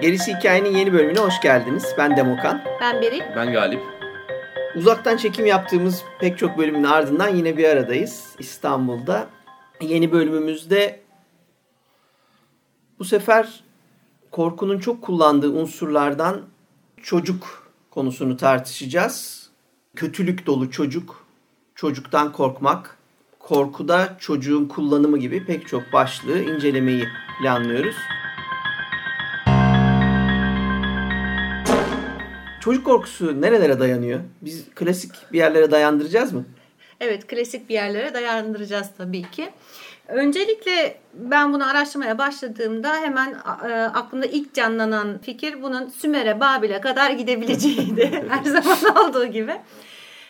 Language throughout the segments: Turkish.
Gerisi Hikayenin yeni bölümüne hoş geldiniz. Ben Demokan. Ben Beril. Ben Galip. Uzaktan çekim yaptığımız pek çok bölümün ardından yine bir aradayız İstanbul'da. Yeni bölümümüzde bu sefer korkunun çok kullandığı unsurlardan çocuk konusunu tartışacağız. Kötülük dolu çocuk, çocuktan korkmak, korkuda çocuğun kullanımı gibi pek çok başlığı incelemeyi planlıyoruz. Çocuk korkusu nerelere dayanıyor? Biz klasik bir yerlere dayandıracağız mı? Evet, klasik bir yerlere dayandıracağız tabii ki. Öncelikle ben bunu araştırmaya başladığımda hemen e, aklımda ilk canlanan fikir bunun Sümer'e, Babil'e kadar gidebileceğiydi. Her zaman olduğu gibi.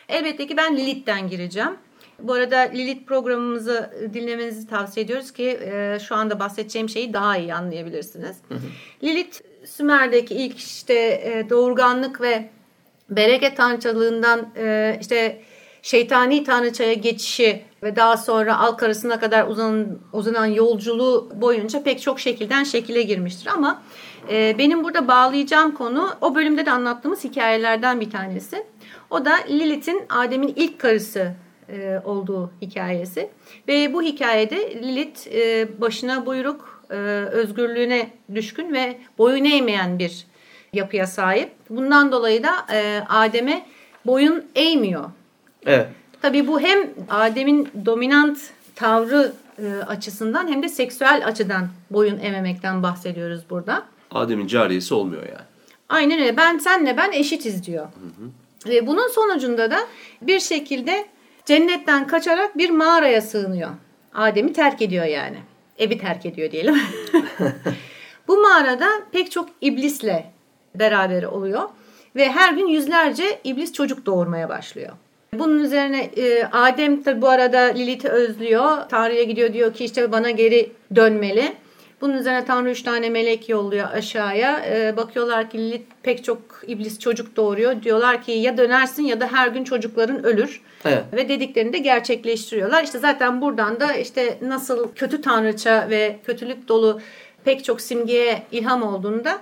Elbette ki ben Lilith'ten gireceğim. Bu arada Lilith programımızı dinlemenizi tavsiye ediyoruz ki e, şu anda bahsedeceğim şeyi daha iyi anlayabilirsiniz. Lilith Sümer'deki ilk işte e, doğurganlık ve bereket tanrıçalığından e, işte şeytani tanrıçaya geçişi ve daha sonra Alk arasına kadar uzanan, uzanan yolculuğu boyunca pek çok şekilden şekile girmiştir. Ama e, benim burada bağlayacağım konu o bölümde de anlattığımız hikayelerden bir tanesi. O da Lilith'in Adem'in ilk karısı e, olduğu hikayesi. Ve bu hikayede Lilith e, başına buyruk, e, özgürlüğüne düşkün ve boyun eğmeyen bir yapıya sahip. Bundan dolayı da e, Adem'e boyun eğmiyor. Evet. Tabii bu hem Adem'in dominant tavrı e, açısından hem de seksüel açıdan boyun eğmemekten bahsediyoruz burada. Adem'in cariyesi olmuyor yani. Aynen öyle. Ben senle ben eşitiz diyor. Hı hı. Ve bunun sonucunda da bir şekilde cennetten kaçarak bir mağaraya sığınıyor. Adem'i terk ediyor yani. Evi terk ediyor diyelim. Bu mağarada pek çok iblisle beraber oluyor. Ve her gün yüzlerce iblis çocuk doğurmaya başlıyor. Bunun üzerine e, Adem tabi bu arada Lilith'i özlüyor. Tanrı'ya gidiyor diyor ki işte bana geri dönmeli. Bunun üzerine Tanrı üç tane melek yolluyor aşağıya. E, bakıyorlar ki Lilith pek çok iblis çocuk doğuruyor. Diyorlar ki ya dönersin ya da her gün çocukların ölür. Evet. Ve dediklerini de gerçekleştiriyorlar. İşte zaten buradan da işte nasıl kötü tanrıça ve kötülük dolu pek çok simgeye ilham olduğunu da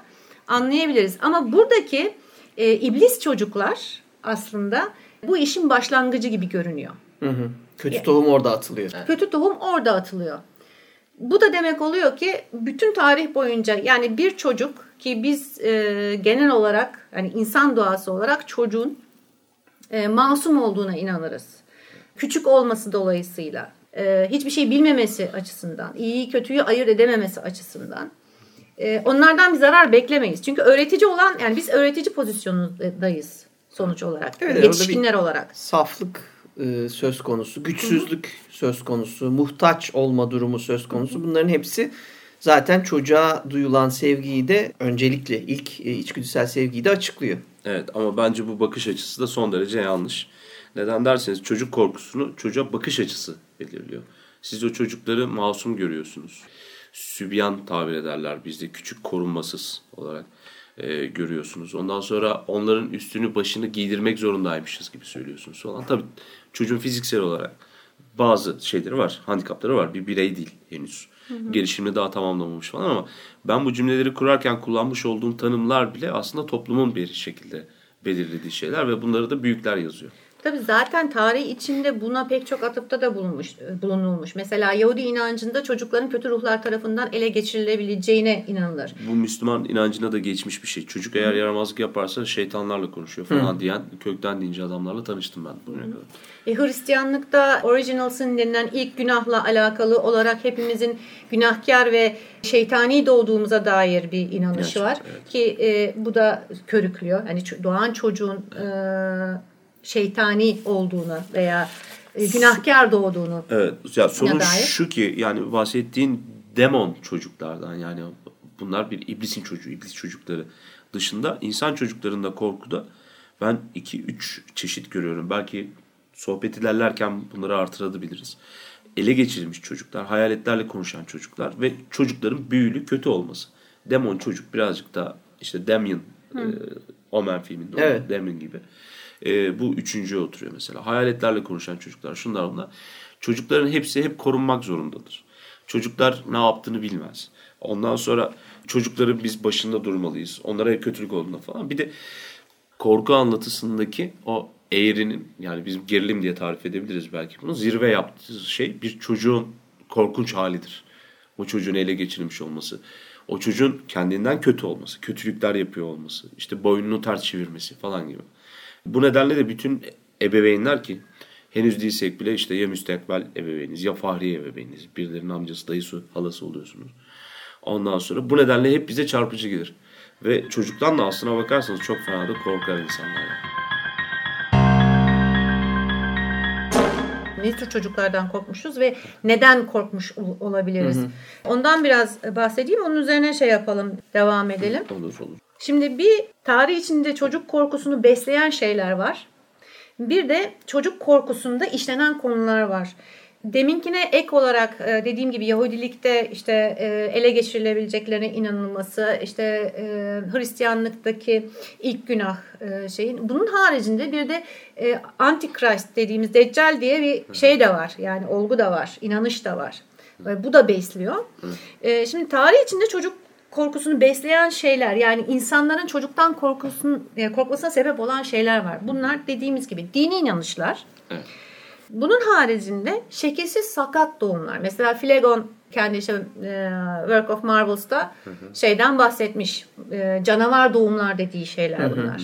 anlayabiliriz. Ama buradaki e, iblis çocuklar aslında bu işin başlangıcı gibi görünüyor. Hı hı. Kötü tohum orada atılıyor. Kötü tohum orada atılıyor. Bu da demek oluyor ki bütün tarih boyunca yani bir çocuk ki biz e, genel olarak yani insan doğası olarak çocuğun e, masum olduğuna inanırız. Küçük olması dolayısıyla e, hiçbir şey bilmemesi açısından, iyiyi kötüyü ayırt edememesi açısından e, onlardan bir zarar beklemeyiz. Çünkü öğretici olan yani biz öğretici pozisyonundayız sonuç olarak. Evet, yetişkinler olarak. Saflık e, söz konusu, güçsüzlük Hı-hı. söz konusu, muhtaç olma durumu söz konusu. Hı-hı. Bunların hepsi zaten çocuğa duyulan sevgiyi de öncelikle ilk e, içgüdüsel sevgiyi de açıklıyor. Evet ama bence bu bakış açısı da son derece yanlış. Neden derseniz çocuk korkusunu çocuğa bakış açısı belirliyor. Siz o çocukları masum görüyorsunuz. Sübyan tabir ederler bizde küçük korunmasız olarak e, görüyorsunuz. Ondan sonra onların üstünü başını giydirmek zorundaymışız gibi söylüyorsunuz falan. Tabii çocuğun fiziksel olarak bazı şeyleri var, handikapları var. Bir birey değil henüz. Hı hı. Gelişimini daha tamamlamamış falan ama ben bu cümleleri kurarken kullanmış olduğum tanımlar bile aslında toplumun bir şekilde belirlediği şeyler ve bunları da büyükler yazıyor. Tabi zaten tarih içinde buna pek çok atıfta da bulunmuş, bulunulmuş. Mesela Yahudi inancında çocukların kötü ruhlar tarafından ele geçirilebileceğine inanılır. Bu Müslüman inancına da geçmiş bir şey. Çocuk eğer yaramazlık yaparsa şeytanlarla konuşuyor falan Hı. diyen kökten deyince adamlarla tanıştım ben bugüne kadar. E, Hristiyanlıkta original sin denilen ilk günahla alakalı olarak hepimizin günahkar ve şeytani doğduğumuza dair bir inanışı Gerçekten, var. Evet. Ki e, bu da körüklüyor. Hani doğan çocuğun... Evet. E, şeytani olduğunu veya e, günahkar doğduğunu. Evet. Ya sorun dair. şu ki yani bahsettiğin demon çocuklardan yani bunlar bir iblisin çocuğu, iblis çocukları dışında insan çocuklarında korkuda Ben 2-3 çeşit görüyorum. Belki sohbet ilerlerken bunları artırabiliriz. Ele geçirilmiş çocuklar, hayaletlerle konuşan çocuklar ve çocukların büyülü kötü olması. Demon çocuk birazcık da işte Damien, e, Omen filminde Evet. evet. Damien gibi. E, bu üçüncüye oturuyor mesela. Hayaletlerle konuşan çocuklar, şunlar onlar. Çocukların hepsi hep korunmak zorundadır. Çocuklar ne yaptığını bilmez. Ondan sonra çocukları biz başında durmalıyız. Onlara kötülük olduğunda falan. Bir de korku anlatısındaki o eğrinin yani bizim gerilim diye tarif edebiliriz belki bunu. Zirve yaptığı şey bir çocuğun korkunç halidir. O çocuğun ele geçirilmiş olması. O çocuğun kendinden kötü olması. Kötülükler yapıyor olması. işte boynunu ters çevirmesi falan gibi. Bu nedenle de bütün ebeveynler ki henüz değilsek bile işte ya müstakbel ebeveyniz ya fahri ebeveyniz. Birilerinin amcası, dayısı, halası oluyorsunuz. Ondan sonra bu nedenle hep bize çarpıcı gelir. Ve çocuktan da aslına bakarsanız çok fena da korkar insanlar. Ne tür çocuklardan korkmuşuz ve neden korkmuş ol- olabiliriz? Ondan biraz bahsedeyim. Onun üzerine şey yapalım, devam edelim. Olur olur. Şimdi bir tarih içinde çocuk korkusunu besleyen şeyler var. Bir de çocuk korkusunda işlenen konular var. Deminkine ek olarak e, dediğim gibi Yahudilikte işte e, ele geçirilebileceklerine inanılması, işte e, Hristiyanlıktaki ilk günah şeyin. Bunun haricinde bir de Antikrist dediğimiz Deccal diye bir şey de var. Yani olgu da var, inanış da var. Bu da besliyor. Şimdi tarih içinde çocuk korkusunu besleyen şeyler yani insanların çocuktan korkusun, e, korkmasına sebep olan şeyler var. Bunlar dediğimiz gibi dini inanışlar. Evet. Bunun haricinde şekilsiz sakat doğumlar. Mesela Flegon kendi işte, e, Work of Marvels'ta şeyden bahsetmiş. E, canavar doğumlar dediği şeyler bunlar.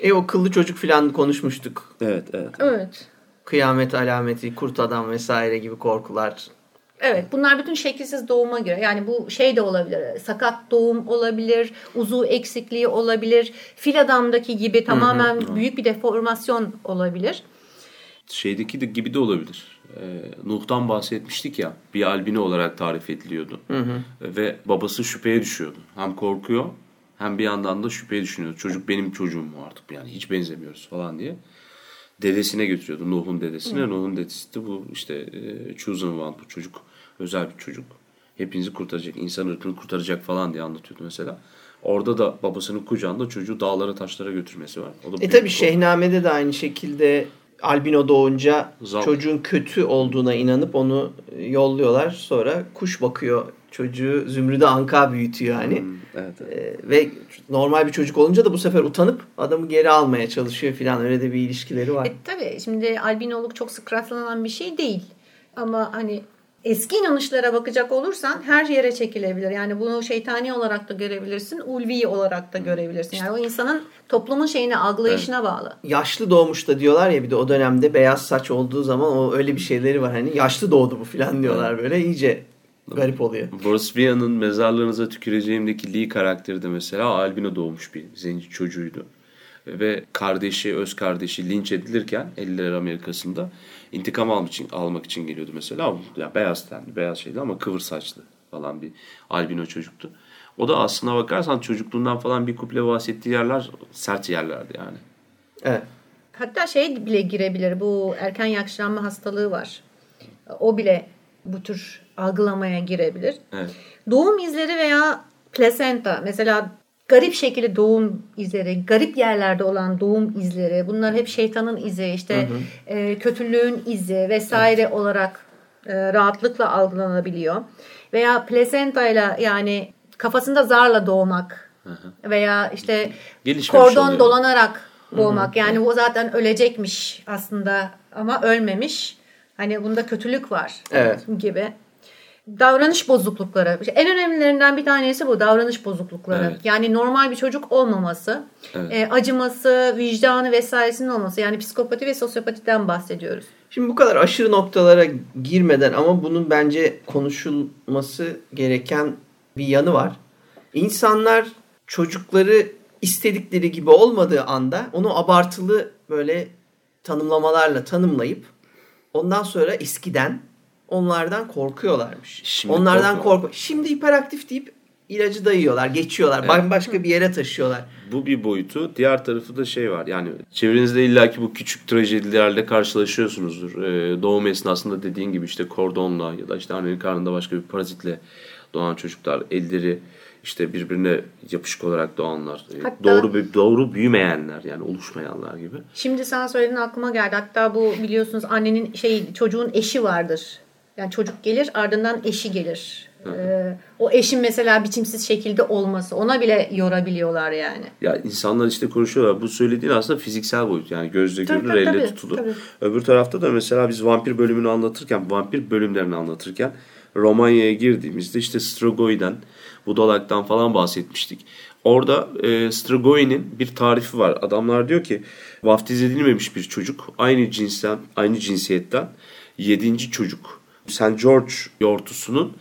E o kıllı çocuk filan konuşmuştuk. Evet evet. Evet. Kıyamet alameti, kurt adam vesaire gibi korkular. Evet bunlar bütün şekilsiz doğuma göre yani bu şey de olabilir sakat doğum olabilir uzuv eksikliği olabilir fil adamdaki gibi tamamen büyük bir deformasyon olabilir. Şeydeki de gibi de olabilir. Ee, Nuh'tan bahsetmiştik ya. Bir albino olarak tarif ediliyordu. Ve babası şüpheye düşüyordu. Hem korkuyor hem bir yandan da şüpheye düşünüyordu. Çocuk benim çocuğum mu artık yani hiç benzemiyoruz falan diye. Dedesine götürüyordu. Nuh'un dedesine. Nuh'un dedesi de bu işte e, chosen one bu çocuk. Özel bir çocuk. Hepinizi kurtaracak. insan ırkını kurtaracak falan diye anlatıyordu mesela. Orada da babasının kucağında çocuğu dağlara taşlara götürmesi var. O da E tabi Şehname'de de aynı şekilde albino doğunca Zavallı. çocuğun kötü olduğuna inanıp onu yolluyorlar. Sonra kuş bakıyor çocuğu zümrüde anka büyütüyor hani. Hmm, evet, evet. E, ve normal bir çocuk olunca da bu sefer utanıp adamı geri almaya çalışıyor filan öyle de bir ilişkileri var. E, tabii şimdi albinoluk çok sık rastlanan bir şey değil ama hani eski inanışlara bakacak olursan her yere çekilebilir. Yani bunu şeytani olarak da görebilirsin, ulvi olarak da görebilirsin. Yani o insanın toplumun şeyini algılayışına bağlı. Yaşlı doğmuş da diyorlar ya bir de o dönemde beyaz saç olduğu zaman o öyle bir şeyleri var hani yaşlı doğdu bu filan diyorlar böyle iyice garip oluyor. Borosvia'nın mezarlarınıza tüküreceğimdeki Lee karakteri de mesela albino doğmuş bir zenci çocuğuydu. Ve kardeşi, öz kardeşi linç edilirken 50'ler Amerika'sında intikam almak için, almak için geliyordu mesela. Ya beyaz tenli, beyaz şeydi ama kıvır saçlı falan bir albino çocuktu. O da aslına bakarsan çocukluğundan falan bir kuple bahsettiği yerler sert yerlerdi yani. Evet. Hatta şey bile girebilir. Bu erken yaşlanma hastalığı var. O bile bu tür algılamaya girebilir. Evet. Doğum izleri veya plasenta mesela garip şekilde doğum izleri, garip yerlerde olan doğum izleri bunlar hep şeytanın izi, işte e, kötülüğün izi vesaire olarak e, rahatlıkla algılanabiliyor. Veya plasenta ile yani kafasında zarla doğmak veya işte Gelişmemiş kordon oluyor. dolanarak doğmak. Yani o zaten ölecekmiş aslında ama ölmemiş. Hani bunda kötülük var Evet. gibi. Davranış bozuklukları. İşte En önemlilerinden bir tanesi bu davranış bozuklukları. Evet. Yani normal bir çocuk olmaması, Evet. e, acıması, vicdanı vesairesinin olması. Yani psikopati ve sosyopatiden bahsediyoruz. Şimdi bu kadar aşırı noktalara girmeden ama bunun bence konuşulması gereken bir yanı var. İnsanlar çocukları istedikleri gibi olmadığı anda onu abartılı böyle tanımlamalarla tanımlayıp ondan sonra eskiden onlardan korkuyorlarmış. Şimdi onlardan korku. Şimdi hiperaktif deyip ilacı dayıyorlar, geçiyorlar. Evet. Bambaşka bir yere taşıyorlar. Bu bir boyutu. Diğer tarafı da şey var. Yani çevrenizde illaki bu küçük trajedilerle karşılaşıyorsunuzdur. Ee, doğum esnasında dediğin gibi işte kordonla ya da işte annenin karnında başka bir parazitle doğan çocuklar elleri işte birbirine yapışık olarak doğanlar. Ee, Hatta- doğru doğru büyümeyenler yani oluşmayanlar gibi. Şimdi sen söylediğin aklıma geldi. Hatta bu biliyorsunuz annenin şey çocuğun eşi vardır. Yani çocuk gelir ardından eşi gelir. Ee, o eşin mesela biçimsiz şekilde olması ona bile yorabiliyorlar yani. Ya insanlar işte konuşuyorlar. Bu söylediğin aslında fiziksel boyut. Yani gözle Tabii, görülür, tabii, elle tutulur. tabii. Öbür tarafta da mesela biz vampir bölümünü anlatırken, vampir bölümlerini anlatırken Romanya'ya girdiğimizde işte Strogoy'den, Budalak'tan falan bahsetmiştik. Orada e, Strogoy'nin bir tarifi var. Adamlar diyor ki vaftiz edilmemiş bir çocuk aynı cinsten, aynı cinsiyetten yedinci çocuk. St. George yortusunun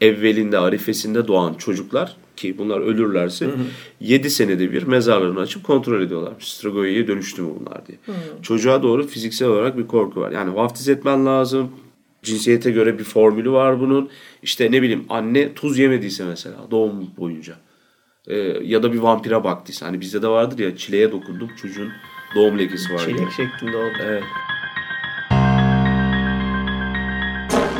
evvelinde, arifesinde doğan çocuklar ki bunlar ölürlerse 7 senede bir mezarlarını açıp kontrol ediyorlarmış. Strogoya'ya dönüştü mü bunlar diye. Çocuğa doğru fiziksel olarak bir korku var. Yani vaftiz etmen lazım. Cinsiyete göre bir formülü var bunun. İşte ne bileyim anne tuz yemediyse mesela doğum boyunca. Ee, ya da bir vampire baktıysa. Hani bizde de vardır ya çileğe dokundum çocuğun doğum lekesi var. Çilek şeklinde oldu. Evet.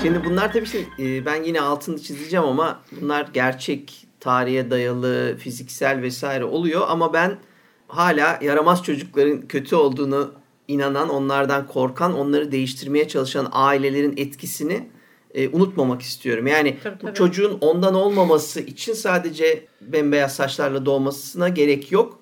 Şimdi bunlar tabii e, ben yine altını çizeceğim ama bunlar gerçek tarihe dayalı, fiziksel vesaire oluyor ama ben hala yaramaz çocukların kötü olduğunu inanan, onlardan korkan, onları değiştirmeye çalışan ailelerin etkisini e, unutmamak istiyorum. Yani Tabii, bu tabii. çocuğun ondan olmaması için sadece bembeyaz saçlarla doğmasına gerek yok.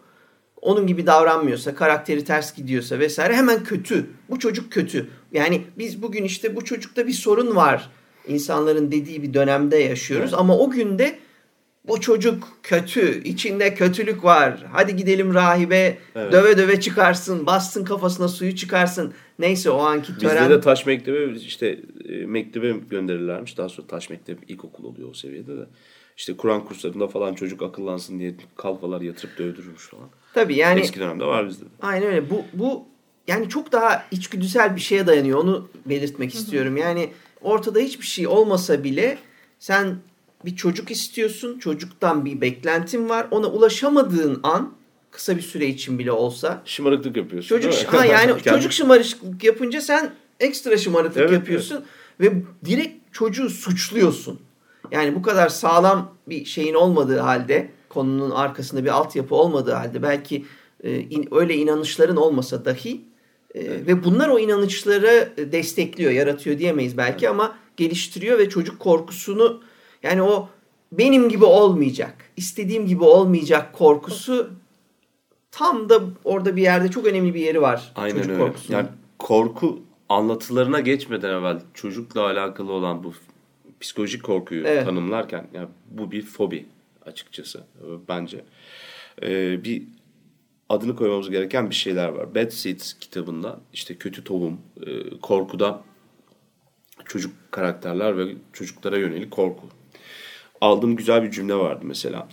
Onun gibi davranmıyorsa, karakteri ters gidiyorsa vesaire hemen kötü. Bu çocuk kötü. Yani biz bugün işte bu çocukta bir sorun var. insanların dediği bir dönemde yaşıyoruz ama o günde bu çocuk kötü, içinde kötülük var. Hadi gidelim rahibe, Evet. döve döve çıkarsın, bastın kafasına suyu çıkarsın. Neyse o anki Bizde tören. de taş mektebe işte e, mektebe gönderirlermiş. Daha sonra taş mektep ilkokul oluyor o seviyede de. İşte Kur'an kurslarında falan çocuk akıllansın diye kalfalar yatırıp dövdürürmüş falan. Tabii yani Eski dönemde var bizde de. Aynen öyle. Bu, bu yani çok daha içgüdüsel bir şeye dayanıyor. Onu belirtmek istiyorum. Yani ortada hiçbir şey olmasa bile sen bir çocuk istiyorsun. Çocuktan bir beklentin var. Ona ulaşamadığın an kısa bir süre için bile olsa Şımarıklık yapıyorsun. çocuk değil mi? ha yani çocuk şımarıklık yapınca sen ekstra şımarıklık Evet, yapıyorsun ve direkt çocuğu suçluyorsun. Yani bu kadar sağlam bir şeyin olmadığı halde konunun arkasında bir altyapı olmadığı halde belki e, in- öyle inanışların olmasa dahi e, ve bunlar o inanışları e, destekliyor, yaratıyor diyemeyiz belki ama geliştiriyor ve çocuk korkusunu yani o benim gibi olmayacak, istediğim gibi olmayacak korkusu tam da orada bir yerde çok önemli bir yeri var Aynen çocuk öyle. korkusunun. Yani korku anlatılarına geçmeden evvel çocukla alakalı olan bu psikolojik korkuyu Evet. tanımlarken yani bu bir fobi açıkçası e, bence. Ee, bir adını koymamız gereken bir şeyler var. Bad Seeds kitabında işte kötü tohum, e, korkuda çocuk karakterler ve çocuklara yönelik korku. Aldığım güzel bir cümle vardı mesela.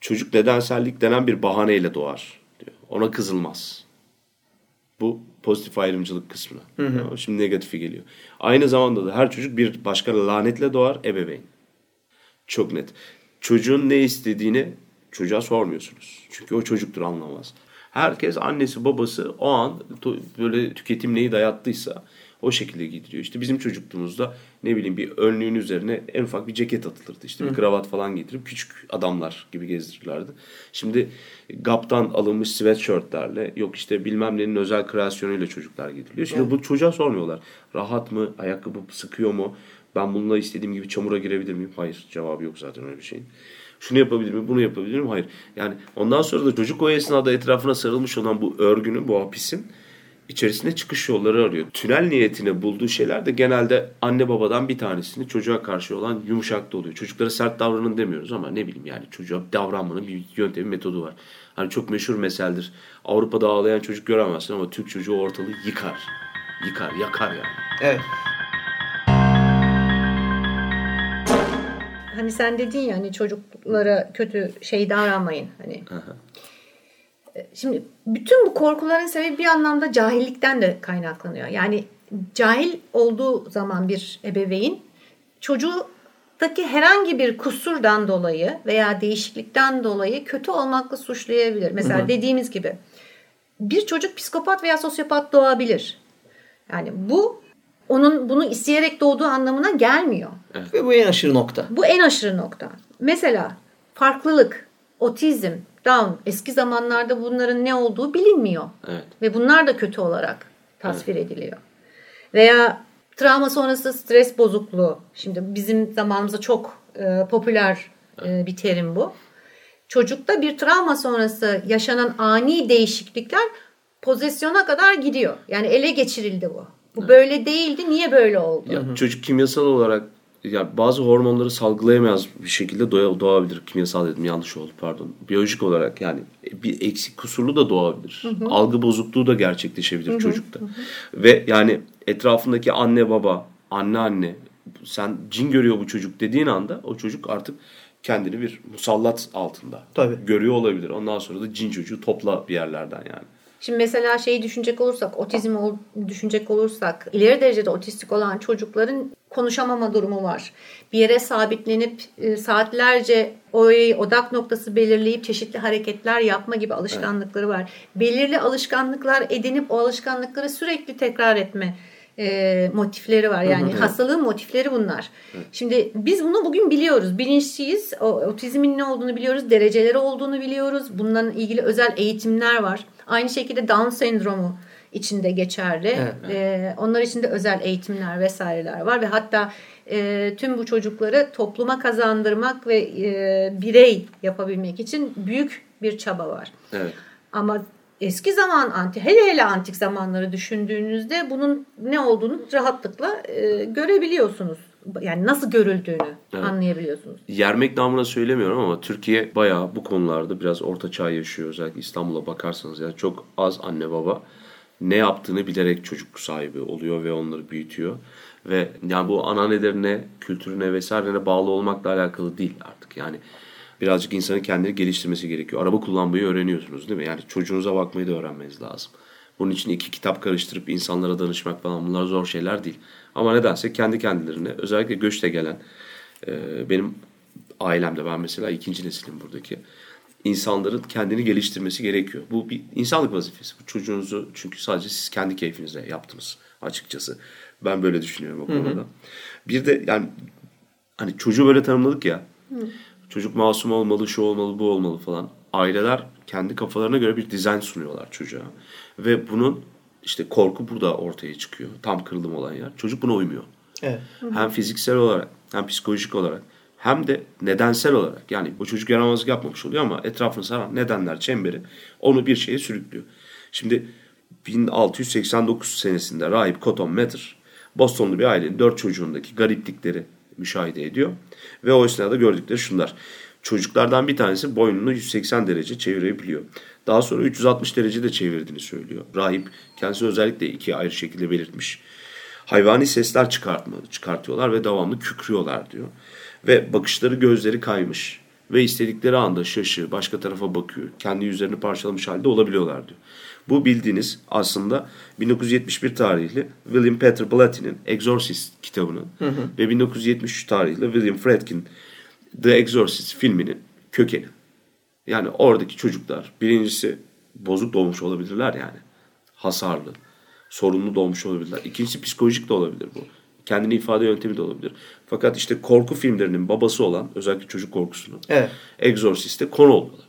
Çocuk nedensellik denen bir bahaneyle doğar diyor. Ona kızılmaz. Bu pozitif ayrımcılık kısmı. Tamam, Şimdi negatifi geliyor. Aynı zamanda da her çocuk bir başka lanetle doğar ebeveyn. Çok net. Çocuğun ne istediğini çocuğa sormuyorsunuz. Çünkü o çocuktur anlamaz. Herkes annesi babası o an böyle tüketim neyi dayattıysa o şekilde giydiriyor. İşte bizim çocukluğumuzda ne bileyim bir önlüğün üzerine en ufak bir ceket atılırdı. İşte bir kravat falan giydirip küçük adamlar gibi gezdirirlerdi. Şimdi GAP'tan alınmış sweatshirtlerle yok işte bilmem nenin özel kreasyonuyla çocuklar giydiriliyor. Şimdi bu çocuğa sormuyorlar. Rahat mı? Ayakkabı sıkıyor mu? Ben bununla istediğim gibi çamura girebilir miyim? Hayır. Cevabı yok zaten öyle bir şeyin. Şunu yapabilir miyim? Bunu yapabilir miyim? Hayır. Yani ondan sonra da çocuk o esnada etrafına sarılmış olan bu örgünün, bu hapisin içerisinde çıkış yolları arıyor. Tünel niyetine bulduğu şeyler de genelde anne babadan bir tanesini çocuğa karşı olan yumuşakta oluyor. Çocuklara sert davranın demiyoruz ama ne bileyim yani çocuğa davranmanın bir yöntemi, metodu var. Hani çok meşhur meseldir. Avrupa'da ağlayan çocuk göremezsin ama Türk çocuğu ortalığı yıkar. Yıkar, yakar yani. Evet. Hani sen dedin ya hani çocuklara kötü şey davranmayın hani. E, Şimdi bütün bu korkuların sebebi bir anlamda cahillikten de kaynaklanıyor. Yani cahil olduğu zaman bir ebeveyn çocuğu çocuktaki herhangi bir kusurdan dolayı veya değişiklikten dolayı kötü olmakla suçlayabilir. Mesela dediğimiz gibi bir çocuk psikopat veya sosyopat doğabilir. Yani bu onun bunu isteyerek doğduğu anlamına gelmiyor. Ve bu en aşırı nokta. Bu en aşırı nokta. Mesela farklılık, otizm, Down eski zamanlarda bunların ne olduğu bilinmiyor. Evet. Ve bunlar da kötü olarak tasvir ediliyor. Veya travma sonrası stres bozukluğu. Şimdi bizim zamanımızda çok e, popüler e, bir terim bu. Çocukta bir travma sonrası yaşanan ani değişiklikler pozisyona kadar gidiyor. Yani ele geçirildi bu. Bu böyle değildi. Niye böyle oldu? Ya çocuk kimyasal olarak ya bazı hormonları salgılayamaz bir şekilde doğa, doğabilir. Kimyasal dedim yanlış oldu pardon. Biyolojik olarak yani bir eksik kusurlu da doğabilir. Algı bozukluğu da gerçekleşebilir çocukta. Ve yani etrafındaki anne baba, anne anne sen cin görüyor bu çocuk dediğin anda o çocuk artık kendini bir musallat altında Tabii. görüyor olabilir. Ondan sonra da cin çocuğu topla bir yerlerden yani. Şimdi mesela şeyi düşünecek olursak, otizm ol- düşünecek olursak, ileri derecede otistik olan çocukların konuşamama durumu var. Bir yere sabitlenip e, saatlerce orayı odak noktası belirleyip çeşitli hareketler yapma gibi alışkanlıkları var. Belirli alışkanlıklar edinip o alışkanlıkları sürekli tekrar etme e, motifleri var. Yani hastalığın motifleri bunlar. Şimdi biz bunu bugün biliyoruz. Bilinçliyiz. O, otizmin ne olduğunu biliyoruz. Dereceleri olduğunu biliyoruz. Bundan ilgili özel eğitimler var. Aynı şekilde Down sendromu içinde geçerli. Evet, Ee, onlar için de özel eğitimler vesaireler var ve hatta e, tüm bu çocukları topluma kazandırmak ve e, birey yapabilmek için büyük bir çaba var. Evet. Ama eski zaman anti hele hele antik zamanları düşündüğünüzde bunun ne olduğunu rahatlıkla e, görebiliyorsunuz. Yani nasıl görüldüğünü Evet. anlayabiliyorsunuz. Yermek namına söylemiyorum ama Türkiye bayağı bu konularda biraz orta çağ yaşıyor. Özellikle İstanbul'a bakarsanız yani çok az anne baba ne yaptığını bilerek çocuk sahibi oluyor ve onları büyütüyor. Ve yani bu ananelerine, kültürüne vesairene bağlı olmakla alakalı değil artık. Yani birazcık insanın kendini geliştirmesi gerekiyor. Araba kullanmayı öğreniyorsunuz değil mi? Yani çocuğunuza bakmayı da öğrenmeniz lazım. Bunun için iki kitap karıştırıp insanlara danışmak falan bunlar zor şeyler değil. Ama nedense kendi kendilerine özellikle göçte gelen e, benim ailemde ben mesela ikinci nesilim buradaki insanların kendini geliştirmesi gerekiyor. Bu bir insanlık vazifesi. Bu çocuğunuzu çünkü sadece siz kendi keyfinize yaptınız açıkçası. Ben böyle düşünüyorum o konuda. Bir de yani hani çocuğu böyle tanımladık ya. Çocuk masum olmalı, şu olmalı, bu olmalı falan. Aileler kendi kafalarına göre bir dizayn sunuyorlar çocuğa. Ve bunun işte korku burada ortaya çıkıyor. Tam kırılım olan yer. Çocuk buna uymuyor. Evet. Hem fiziksel olarak hem psikolojik olarak hem de nedensel olarak yani bu çocuk yaramazlık yapmamış oluyor ama etrafını saran nedenler çemberi onu bir şeye sürüklüyor. Şimdi 1689 senesinde rahip Cotton Mather Bostonlu bir ailenin dört çocuğundaki gariplikleri müşahede ediyor. Ve o esnada gördükleri şunlar. Çocuklardan bir tanesi boynunu 180 derece çevirebiliyor. Daha sonra 360 derece de çevirdiğini söylüyor. Rahip kendisi özellikle iki ayrı şekilde belirtmiş hayvani sesler çıkartma, çıkartıyorlar ve devamlı kükrüyorlar diyor. Ve bakışları gözleri kaymış ve istedikleri anda şaşı başka tarafa bakıyor. Kendi yüzlerini parçalamış halde olabiliyorlar diyor. Bu bildiğiniz aslında 1971 tarihli William Peter Blatty'nin Exorcist kitabının ve 1973 tarihli William Friedkin The Exorcist filminin kökeni. Yani oradaki çocuklar birincisi bozuk doğmuş olabilirler yani. Hasarlı, sorunlu doğmuş olabilirler. İkincisi psikolojik de olabilir bu. Kendini ifade yöntemi de olabilir. Fakat işte korku filmlerinin babası olan özellikle çocuk korkusunun Evet. Exorcist'te konu oluyorlar.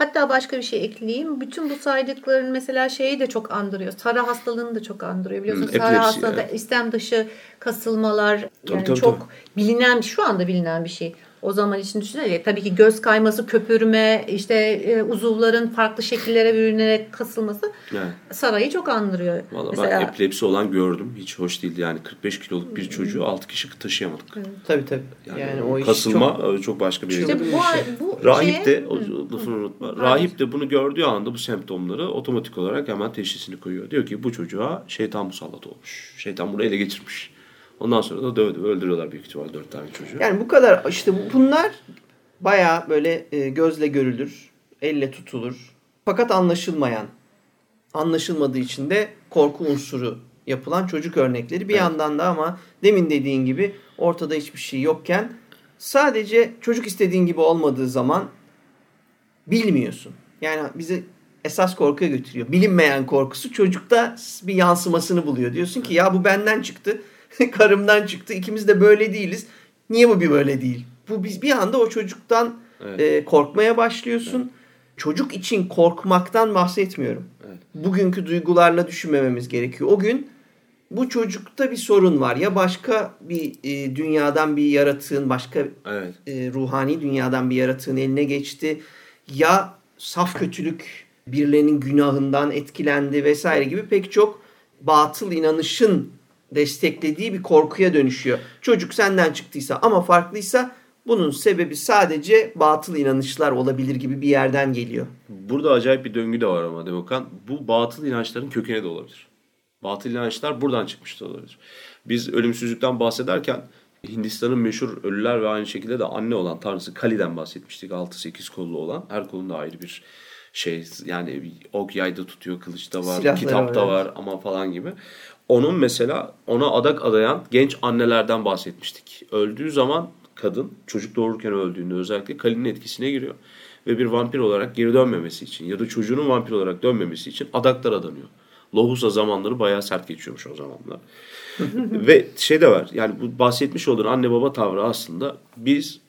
Hatta başka bir şey ekleyeyim. Bütün bu saydıkların mesela şeyi de çok andırıyor. Sara hastalığını da çok andırıyor. Biliyorsun Hı, Sara hastalığı evet. istem dışı kasılmalar yani tabii, çok tabii. bilinen şu anda bilinen bir şey. O zaman için düşünsene tabii ki göz kayması, köpürme, işte e, uzuvların farklı şekillere bürünerek kasılması Yani, Sara'yı çok andırıyor. Valla mesela ben epilepsi olan gördüm. Hiç hoş değildi. Yani 45 kiloluk bir çocuğu 6 kişi taşıyamadık. Tabii tabii. Yani, Yani, o kasılma çok... e, çok, başka bir İşte yere. İşte bu, bu Rahip de, lafını unutma. Rahip de bunu gördüğü anda bu semptomları otomatik olarak hemen teşhisini koyuyor. Diyor ki bu çocuğa şeytan musallat olmuş. Şeytan bunu ele geçirmiş. Ondan sonra da dövdü. Öldürüyorlar büyük ihtimal dört tane çocuğu. Yani bu kadar işte bu- bunlar bayağı böyle e, gözle görülür, elle tutulur. Fakat anlaşılmayan, anlaşılmadığı için de korku unsuru yapılan çocuk örnekleri. Bir evet. yandan da ama demin dediğin gibi ortada hiçbir şey yokken sadece çocuk istediğin gibi olmadığı zaman bilmiyorsun. Yani bizi esas korkuya götürüyor. Bilinmeyen korkusu çocukta bir yansımasını buluyor. Diyorsun ki ya bu benden çıktı, karımdan çıktı. İkimiz de böyle değiliz. Niye bu bir böyle değil? Bu biz bir anda o çocuktan evet. e, korkmaya başlıyorsun. Evet. Çocuk için korkmaktan bahsetmiyorum. Evet. Bugünkü duygularla düşünmememiz gerekiyor. O gün bu çocukta bir sorun var. Ya başka bir e, dünyadan bir yaratığın, başka evet. e, ruhani dünyadan bir yaratığın eline geçti. Ya saf kötülük birilerinin günahından etkilendi vesaire gibi pek çok batıl inanışın desteklediği bir korkuya dönüşüyor. Çocuk senden çıktıysa ama farklıysa bunun sebebi sadece batıl inanışlar olabilir gibi bir yerden geliyor. Burada acayip bir döngü de var ama Demokan. Bu batıl inançların kökeni de olabilir. Batıl inançlar buradan çıkmış da olabilir. Biz ölümsüzlükten bahsederken Hindistan'ın meşhur ölüler ve aynı şekilde de anne olan tanrısı Kali'den bahsetmiştik. 6-8 kollu olan. Her kolunda ayrı bir şey yani ok yayda tutuyor, kılıç da var, Silahları kitapta var, var ama falan gibi. Onun mesela ona adak adayan genç annelerden bahsetmiştik. Öldüğü zaman kadın çocuk doğururken öldüğünde özellikle Kali'nin etkisine giriyor. Ve bir vampir olarak geri dönmemesi için ya da çocuğunun vampir olarak dönmemesi için adaklar adanıyor. Lohusa zamanları bayağı sert geçiyormuş o zamanlar. Ve şey de var yani bu bahsetmiş olduğun anne baba tavrı aslında biz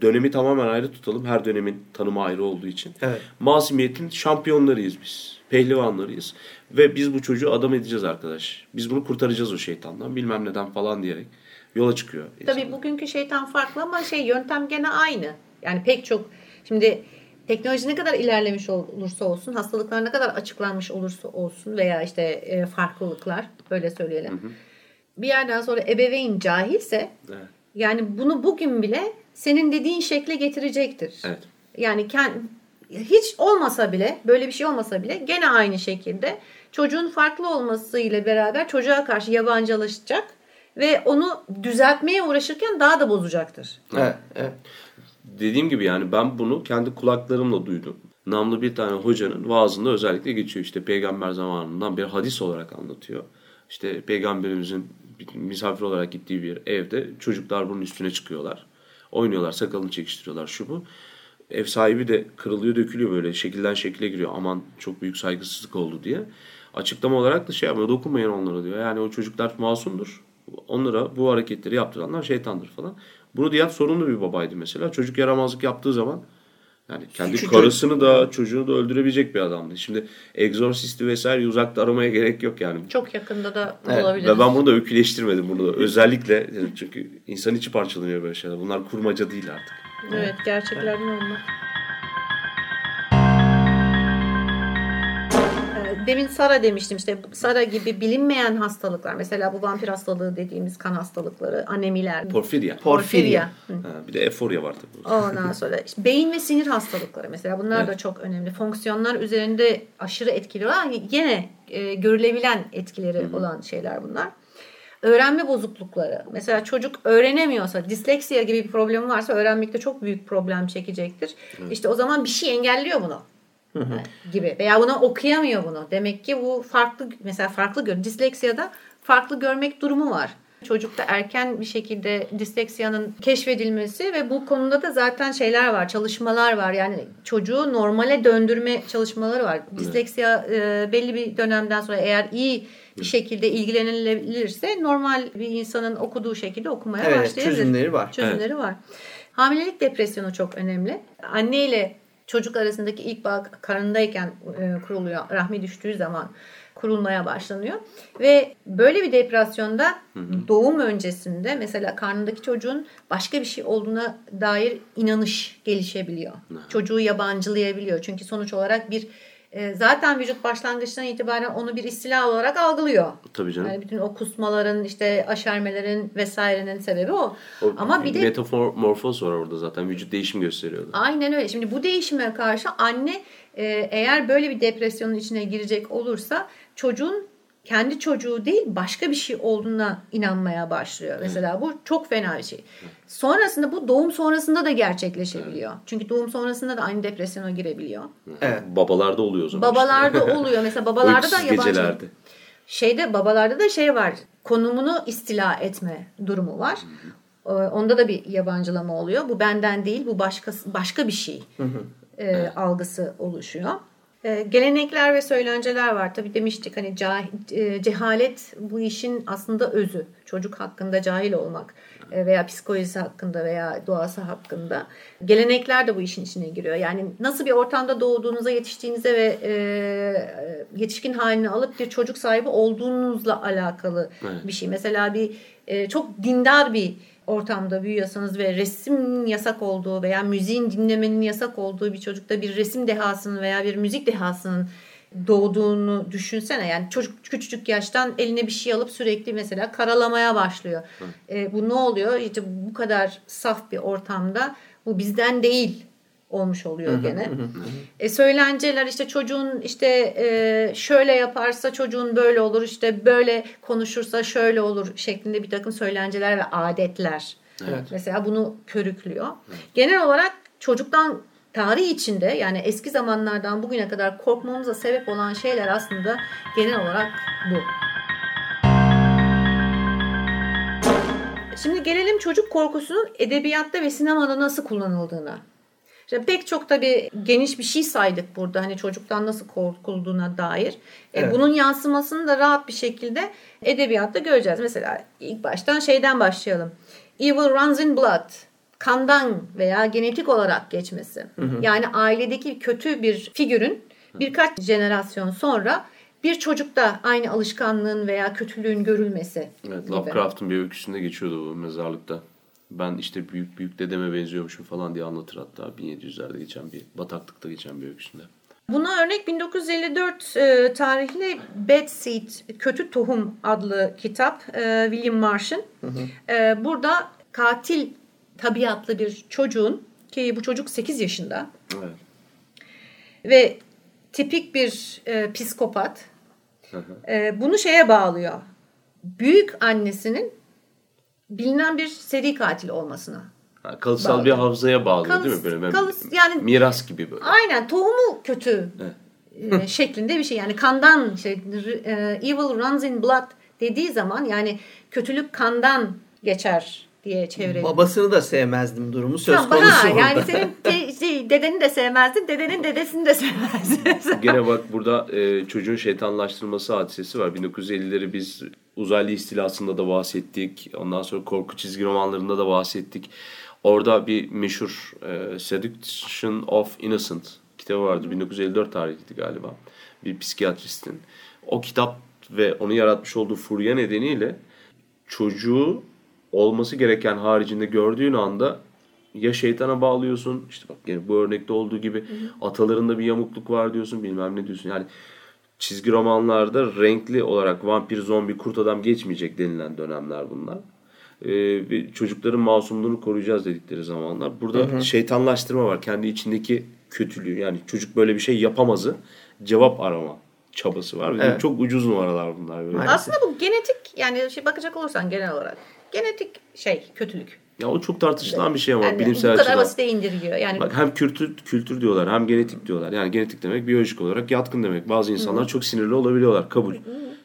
dönemi tamamen ayrı tutalım. Her dönemin tanımı ayrı olduğu için. Evet. Masimiyetin şampiyonlarıyız biz. Pehlivanlarıyız. Ve biz bu çocuğu adam edeceğiz arkadaş. Biz bunu kurtaracağız o şeytandan bilmem neden falan diyerek yola çıkıyor. Insanlar. Tabii bugünkü şeytan farklı ama şey yöntem gene aynı. Yani pek çok şimdi teknoloji ne kadar ilerlemiş olursa olsun, hastalıklar ne kadar açıklanmış olursa olsun veya işte e, farklılıklar böyle söyleyelim. Hı hı. Bir yerden sonra ebeveyn cahilse evet. yani bunu bugün bile senin dediğin şekle getirecektir. Evet. Yani kend, hiç olmasa bile böyle bir şey olmasa bile gene aynı şekilde çocuğun farklı olmasıyla beraber çocuğa karşı yabancılaşacak ve onu düzeltmeye uğraşırken daha da bozacaktır. Evet, evet. Dediğim gibi yani ben bunu kendi kulaklarımla duydum. Namlı bir tane hocanın vaazında özellikle geçiyor. İşte peygamber zamanından bir hadis olarak anlatıyor. İşte peygamberimizin misafir olarak gittiği bir evde çocuklar bunun üstüne çıkıyorlar. Oynuyorlar, sakalını çekiştiriyorlar şu bu. Ev sahibi de kırılıyor, dökülüyor böyle şekilden şekile giriyor. Aman çok büyük saygısızlık oldu diye. Açıklama olarak da şey yapmıyor, dokunmayın onlara diyor. Yani o çocuklar masumdur. Onlara bu hareketleri yaptıranlar şeytandır falan. Bunu diyen sorunlu bir babaydı mesela. Çocuk yaramazlık yaptığı zaman yani kendi Suçu karısını da çocuğunu da öldürebilecek bir adamdı. Şimdi egzorsisti vesaire uzakta aramaya gerek yok yani. Çok yakında da evet. olabilir. Ve ben bunu da öyküleştirmedim bunu da. Özellikle çünkü insan içi parçalanıyor böyle şeyler. Bunlar kurmaca değil artık. Evet gerçeklerden olmak. Demin Sara demiştim işte Sara gibi bilinmeyen hastalıklar. Mesela bu vampir hastalığı dediğimiz kan hastalıkları, anemiler. Porfirya. Porfirya. Ha, bir de eforya var tabii. Ondan sonra işte beyin ve sinir hastalıkları mesela bunlar evet. da çok önemli. Fonksiyonlar üzerinde aşırı etkili olan yine e, görülebilen etkileri Hı-hı. olan şeyler bunlar. Öğrenme bozuklukları. Mesela çocuk öğrenemiyorsa, disleksiya gibi bir problemi varsa öğrenmekte çok büyük problem çekecektir. Hı. İşte o zaman bir şey engelliyor bunu. Hı hı. gibi veya bunu okuyamıyor bunu. Demek ki bu farklı mesela farklı gör. Disleksiyada farklı görmek durumu var. Çocukta erken bir şekilde disleksiyanın keşfedilmesi ve bu konuda da zaten şeyler var, çalışmalar var. Yani çocuğu normale döndürme çalışmaları var. Disleksiya e, belli bir dönemden sonra eğer iyi bir şekilde ilgilenilebilirse normal bir insanın okuduğu şekilde okumaya evet, başlayabilir. Çözümleri var. Çözümleri evet. var. Hamilelik depresyonu çok önemli. Anne ile çocuk arasındaki ilk bağ karnındayken e, kuruluyor. Rahmi düştüğü zaman kurulmaya başlanıyor. Ve böyle bir depresyonda hı hı. doğum öncesinde mesela karnındaki çocuğun başka bir şey olduğuna dair inanış gelişebiliyor. Hı. Çocuğu yabancılayabiliyor. Çünkü sonuç olarak bir e, zaten vücut başlangıçtan itibaren onu bir istila olarak algılıyor. Tabii canım. Yani bütün o kusmaların, işte aşermelerin vesairenin sebebi o. o Ama bir de metamorfoz var orada zaten. Vücut değişim gösteriyordu. Aynen öyle. Şimdi bu değişime karşı anne e, eğer böyle bir depresyonun içine girecek olursa çocuğun kendi çocuğu değil başka bir şey olduğuna inanmaya başlıyor. Mesela bu çok fena bir şey. Sonrasında bu doğum sonrasında da gerçekleşebiliyor. Çünkü doğum sonrasında da aynı depresyona girebiliyor. Evet. Babalarda oluyor o zaman. Babalarda işte. oluyor. Mesela babalarda da yabancı. gecelerde. şeyde babalarda da şey var. Konumunu istila etme durumu var. Ee, Onda da bir yabancılama oluyor. Bu benden değil, bu başka başka bir şey e, algısı oluşuyor. E, gelenekler ve söylenceler var. Tabii demiştik hani cah- e, cehalet bu işin aslında özü. Çocuk hakkında cahil olmak e, veya psikolojisi hakkında veya doğası hakkında. Gelenekler de bu işin içine giriyor. Yani nasıl bir ortamda doğduğunuza, yetiştiğinize ve e, yetişkin halini alıp bir çocuk sahibi olduğunuzla alakalı Evet. bir şey. Mesela bir e, çok dindar bir ortamda büyüyorsanız ve resim yasak olduğu veya müziğin dinlemenin yasak olduğu bir çocukta bir resim dehasının veya bir müzik dehasının doğduğunu düşünsene. Yani çocuk küçücük yaştan eline bir şey alıp sürekli mesela karalamaya başlıyor. E, bu ne oluyor? İşte bu kadar saf bir ortamda bu bizden değil olmuş oluyor gene. E, söylenceler işte çocuğun işte e, şöyle yaparsa çocuğun böyle olur işte böyle konuşursa şöyle olur şeklinde bir takım söylenceler ve adetler. Evet. Mesela bunu körüklüyor. Genel olarak çocuktan tarih içinde yani eski zamanlardan bugüne kadar korkmamıza sebep olan şeyler aslında genel olarak bu. Şimdi gelelim çocuk korkusunun edebiyatta ve sinemada nasıl kullanıldığına. İşte pek çok tabii geniş bir şey saydık burada hani çocuktan nasıl korkulduğuna dair. E, Evet. bunun yansımasını da rahat bir şekilde edebiyatta göreceğiz. Mesela ilk baştan şeyden başlayalım. Evil runs in blood. Kandan veya genetik olarak geçmesi. Yani ailedeki kötü bir figürün birkaç jenerasyon sonra bir çocukta aynı alışkanlığın veya kötülüğün görülmesi Evet, gibi. Lovecraft'ın bir öyküsünde geçiyordu bu mezarlıkta. Ben işte büyük büyük dedeme benziyormuşum falan diye anlatır hatta 1700'lerde geçen bir bataklıkta geçen bir öyküsünde. Buna örnek 1954 e, tarihli Bad Seed, Kötü Tohum adlı kitap e, William Marsh'ın. E, burada katil tabiatlı bir çocuğun ki bu çocuk 8 yaşında Evet. ve tipik bir e, psikopat Hı hı. e, bunu şeye bağlıyor. Büyük annesinin bilinen bir seri katil olmasına. Ha, kalıtsal Bağlı. bir hafızaya bağlıyor değil mi? Böyle ben- yani- miras gibi böyle. Aynen tohumu kötü e, şeklinde bir şey. Yani kandan şey, e, evil runs in blood dediği zaman yani kötülük kandan geçer diye çevirelim. Babasını da sevmezdim durumu söz Ha, konusu ha, burada. yani senin te- şey, dedeni de sevmezdin, dedenin dedesini de sevmezdin. Gene bak burada e, çocuğun şeytanlaştırılması hadisesi var. 1950'leri biz uzaylı istilasında da bahsettik. Ondan sonra korku çizgi romanlarında da bahsettik. Orada bir meşhur e, Seduction of Innocent kitabı vardı. 1954 tarihliydi galiba. Bir psikiyatristin. O kitap ve onu yaratmış olduğu furya nedeniyle çocuğu olması gereken haricinde gördüğün anda ya şeytana bağlıyorsun işte bak gene bu örnekte olduğu gibi atalarında bir yamukluk var diyorsun bilmem ne diyorsun yani çizgi romanlarda renkli olarak vampir zombi kurt adam geçmeyecek denilen dönemler bunlar. Ee, çocukların masumluğunu koruyacağız dedikleri zamanlar. Burada şeytanlaştırma var. Kendi içindeki kötülüğü yani çocuk böyle bir şey yapamazı cevap arama çabası var. Ve Evet. Çok ucuz numaralar bunlar. Böyle. Aslında bu genetik yani şey bakacak olursan genel olarak genetik şey kötülük. Ya o çok tartışılan bir şey ama Yani bilimsel bu kadar açıdan. basite indirgiyor. Yani Bak hem kültür kültür diyorlar hem genetik diyorlar. Yani genetik demek biyolojik olarak yatkın demek. Bazı insanlar çok sinirli olabiliyorlar. Kabul.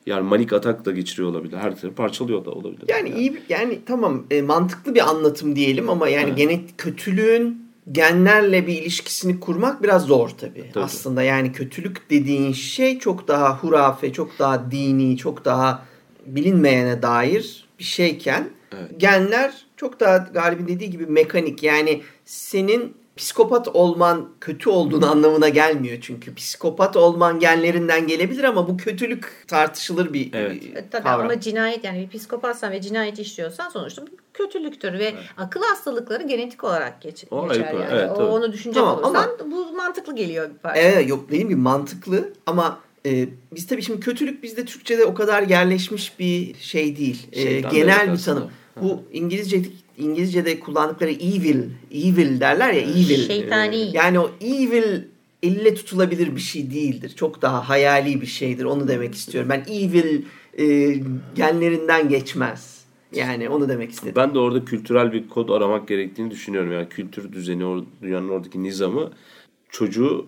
Yani manik atak da geçiriyor olabilir. Her tarafı parçalıyor da olabilir. Yani iyi bir- yani tamam e, mantıklı bir anlatım diyelim ama yani genetik kötülüğün genlerle bir ilişkisini kurmak biraz zor tabii. Tabii. Aslında yani kötülük dediğin şey çok daha hurafe, çok daha dini, çok daha bilinmeyene dair bir şeyken Evet. genler çok daha Galip'in dediği gibi mekanik. Yani senin psikopat olman kötü olduğun anlamına gelmiyor çünkü. Psikopat olman genlerinden gelebilir ama bu kötülük tartışılır bir Evet. e, E, Tabii kavram. ama cinayet yani bir psikopatsan ve cinayet işliyorsan sonuçta bu kötülüktür ve akıl hastalıkları genetik olarak geç, O geçer ayrı, yani. evet, o, tabii. onu düşünecek Tamam, olursan bu mantıklı geliyor bir parça. Evet yok dediğim gibi mantıklı ama e, biz tabii şimdi kötülük bizde Türkçe'de o kadar yerleşmiş bir şey değil. E, Şeytan genel bir tanım. aslında. Bu İngilizce İngilizce'de kullandıkları evil, evil derler ya evil. Şeytani. Yani o evil elle tutulabilir bir şey değildir. Çok daha hayali bir şeydir. Onu demek istiyorum. Ben evil e, genlerinden geçmez. Yani onu demek istedim. Ben de orada kültürel bir kod aramak gerektiğini düşünüyorum. Yani kültür düzeni, dünyanın oradaki nizamı çocuğu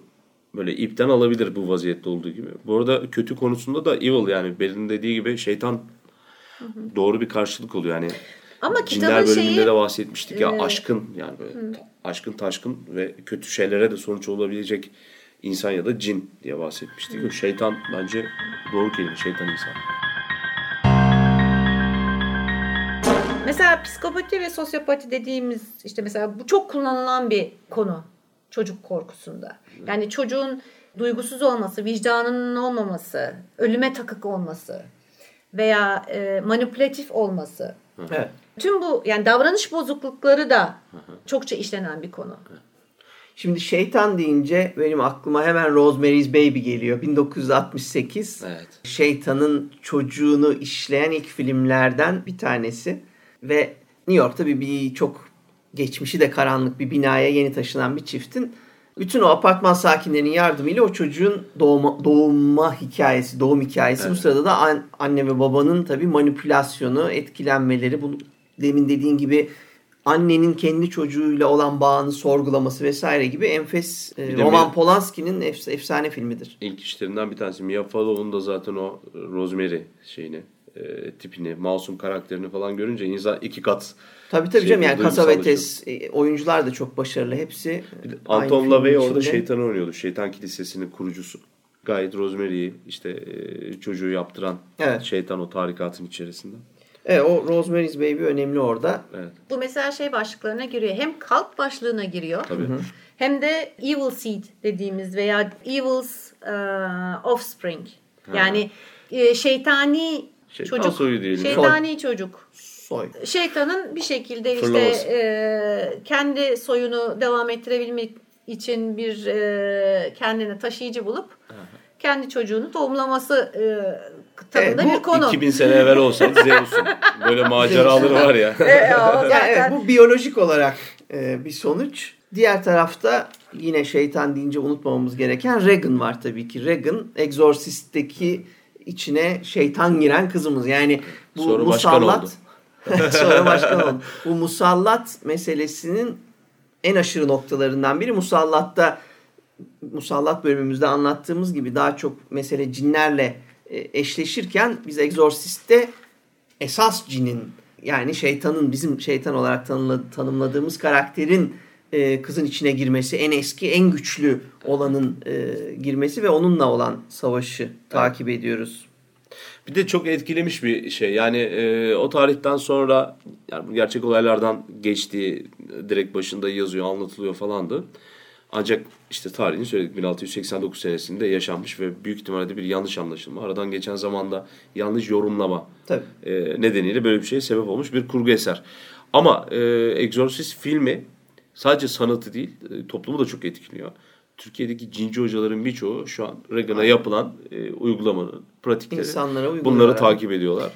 böyle ipten alabilir bu vaziyette olduğu gibi. Bu arada kötü konusunda da evil yani Beril'in dediği gibi şeytan doğru bir karşılık oluyor. Yani Ama cinler bölümünde şeyi de bahsetmiştik ya e, aşkın yani böyle ta- aşkın taşkın ve kötü şeylere de sonuç olabilecek insan ya da cin diye bahsetmiştik. Şeytan bence doğru kelime şeytan insan. Mesela psikopati ve sosyopati dediğimiz işte mesela bu çok kullanılan bir konu çocuk korkusunda. Yani çocuğun duygusuz olması, vicdanının olmaması, ölüme takık olması veya e, manipülatif olması. Evet. Tüm bu yani davranış bozuklukları da çokça işlenen bir konu. Şimdi şeytan deyince benim aklıma hemen Rosemary's Baby geliyor. 1968. Evet. Şeytanın çocuğunu işleyen ilk filmlerden bir tanesi. Ve New York'ta bir, bir çok geçmişi de karanlık bir binaya yeni taşınan bir çiftin bütün o apartman sakinlerinin yardımıyla o çocuğun doğma, doğuma hikayesi, doğum hikayesi. Bu sırada da an- anne ve babanın tabii manipülasyonu, etkilenmeleri, bu demin dediğin gibi annenin kendi çocuğuyla olan bağını sorgulaması vesaire gibi enfes e, Bir Roman Mia- Polanski'nin efs- efsane filmidir. İlk işlerinden bir tanesi. Mia Fallow'un da zaten o Rosemary şeyini, e, tipini, masum karakterini falan görünce insan iki kat Tabii tabii Şey, canım yani duygusal Cassavetes e, oyuncular da çok başarılı hepsi. Anton LaVey orada şeytanı oynuyordu. Şeytan Kilisesi'nin kurucusu. Gayet Rosemary'i işte e, çocuğu yaptıran Evet. şeytan o tarikatın içerisinde. Evet, o Rosemary's Baby önemli orada. Evet. Bu mesela şey başlıklarına giriyor. Hem kalp başlığına giriyor. Tabii. Hem de evil seed dediğimiz veya evil's e, offspring. Yani e, şeytani Şeytan çocuk. soyu diyelim. Şeytani çocuk. Soy. Şeytanın bir şekilde işte Fırlaması. e, kendi soyunu devam ettirebilmek için bir e, kendine taşıyıcı bulup kendi çocuğunu doğumlaması e, tadında bu bir konu. 2000 sene evvel olsaydı Zeus'un. Böyle maceraları var ya. E, o Yani evet, bu biyolojik olarak e, bir sonuç. Diğer tarafta yine şeytan deyince unutmamamız gereken Regan var tabii ki. Regan Exorcist'teki içine şeytan giren kızımız. Yani bu Sonra musallat oldu. sonra başkan oldu. Bu musallat meselesinin en aşırı noktalarından biri musallatta musallat bölümümüzde anlattığımız gibi daha çok mesele cinlerle e, eşleşirken biz Exorcist'te esas cinin yani şeytanın bizim şeytan olarak tanımla- tanımladığımız karakterin e, kızın içine girmesi, en eski, en güçlü olanın e, girmesi ve onunla olan savaşı takip ediyoruz. Bir de çok etkilemiş bir şey. Yani e, o tarihten sonra yani bu gerçek olaylardan geçtiği direkt başında yazıyor, anlatılıyor falandı. Ancak işte tarihini söyledik 1689 senesinde yaşanmış ve büyük ihtimalle bir yanlış anlaşılma. Aradan geçen zamanda yanlış yorumlama Tabii. e, nedeniyle böyle bir şeye sebep olmuş bir kurgu eser. Ama e, Exorcist filmi sadece sanatı değil e, toplumu da çok etkiliyor. Türkiye'deki cinci hocaların birçoğu şu an Reagan'a yapılan e, uygulamanın pratikleri İnsanlara bunları takip ediyorlar.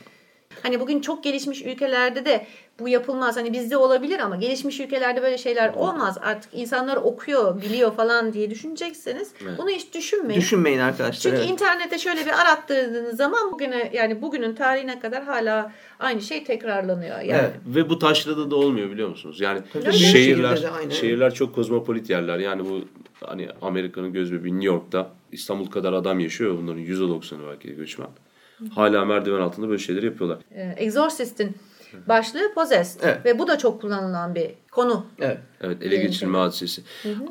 Hani bugün çok gelişmiş ülkelerde de bu yapılmaz. Hani bizde olabilir ama gelişmiş ülkelerde böyle şeyler olmaz. Artık insanlar okuyor, biliyor falan diye düşünecekseniz Evet. bunu hiç düşünmeyin. Düşünmeyin arkadaşlar. Çünkü evet. internette şöyle bir arattırdığınız zaman bugüne yani bugünün tarihine kadar hala aynı şey tekrarlanıyor. Yani. Evet. Ve bu taşrada da olmuyor biliyor musunuz? Yani Tabii şehirler şehirler çok kozmopolit yerler. Yani bu hani Amerika'nın göz bebeği New York'ta İstanbul kadar adam yaşıyor. Bunların %90'ı belki göçmen. Hala merdiven altında böyle şeyler yapıyorlar. Ee, Exorcist'in başlığı Possessed Evet. ve bu da çok kullanılan bir konu. Evet. Evet ele geçirme hadisesi.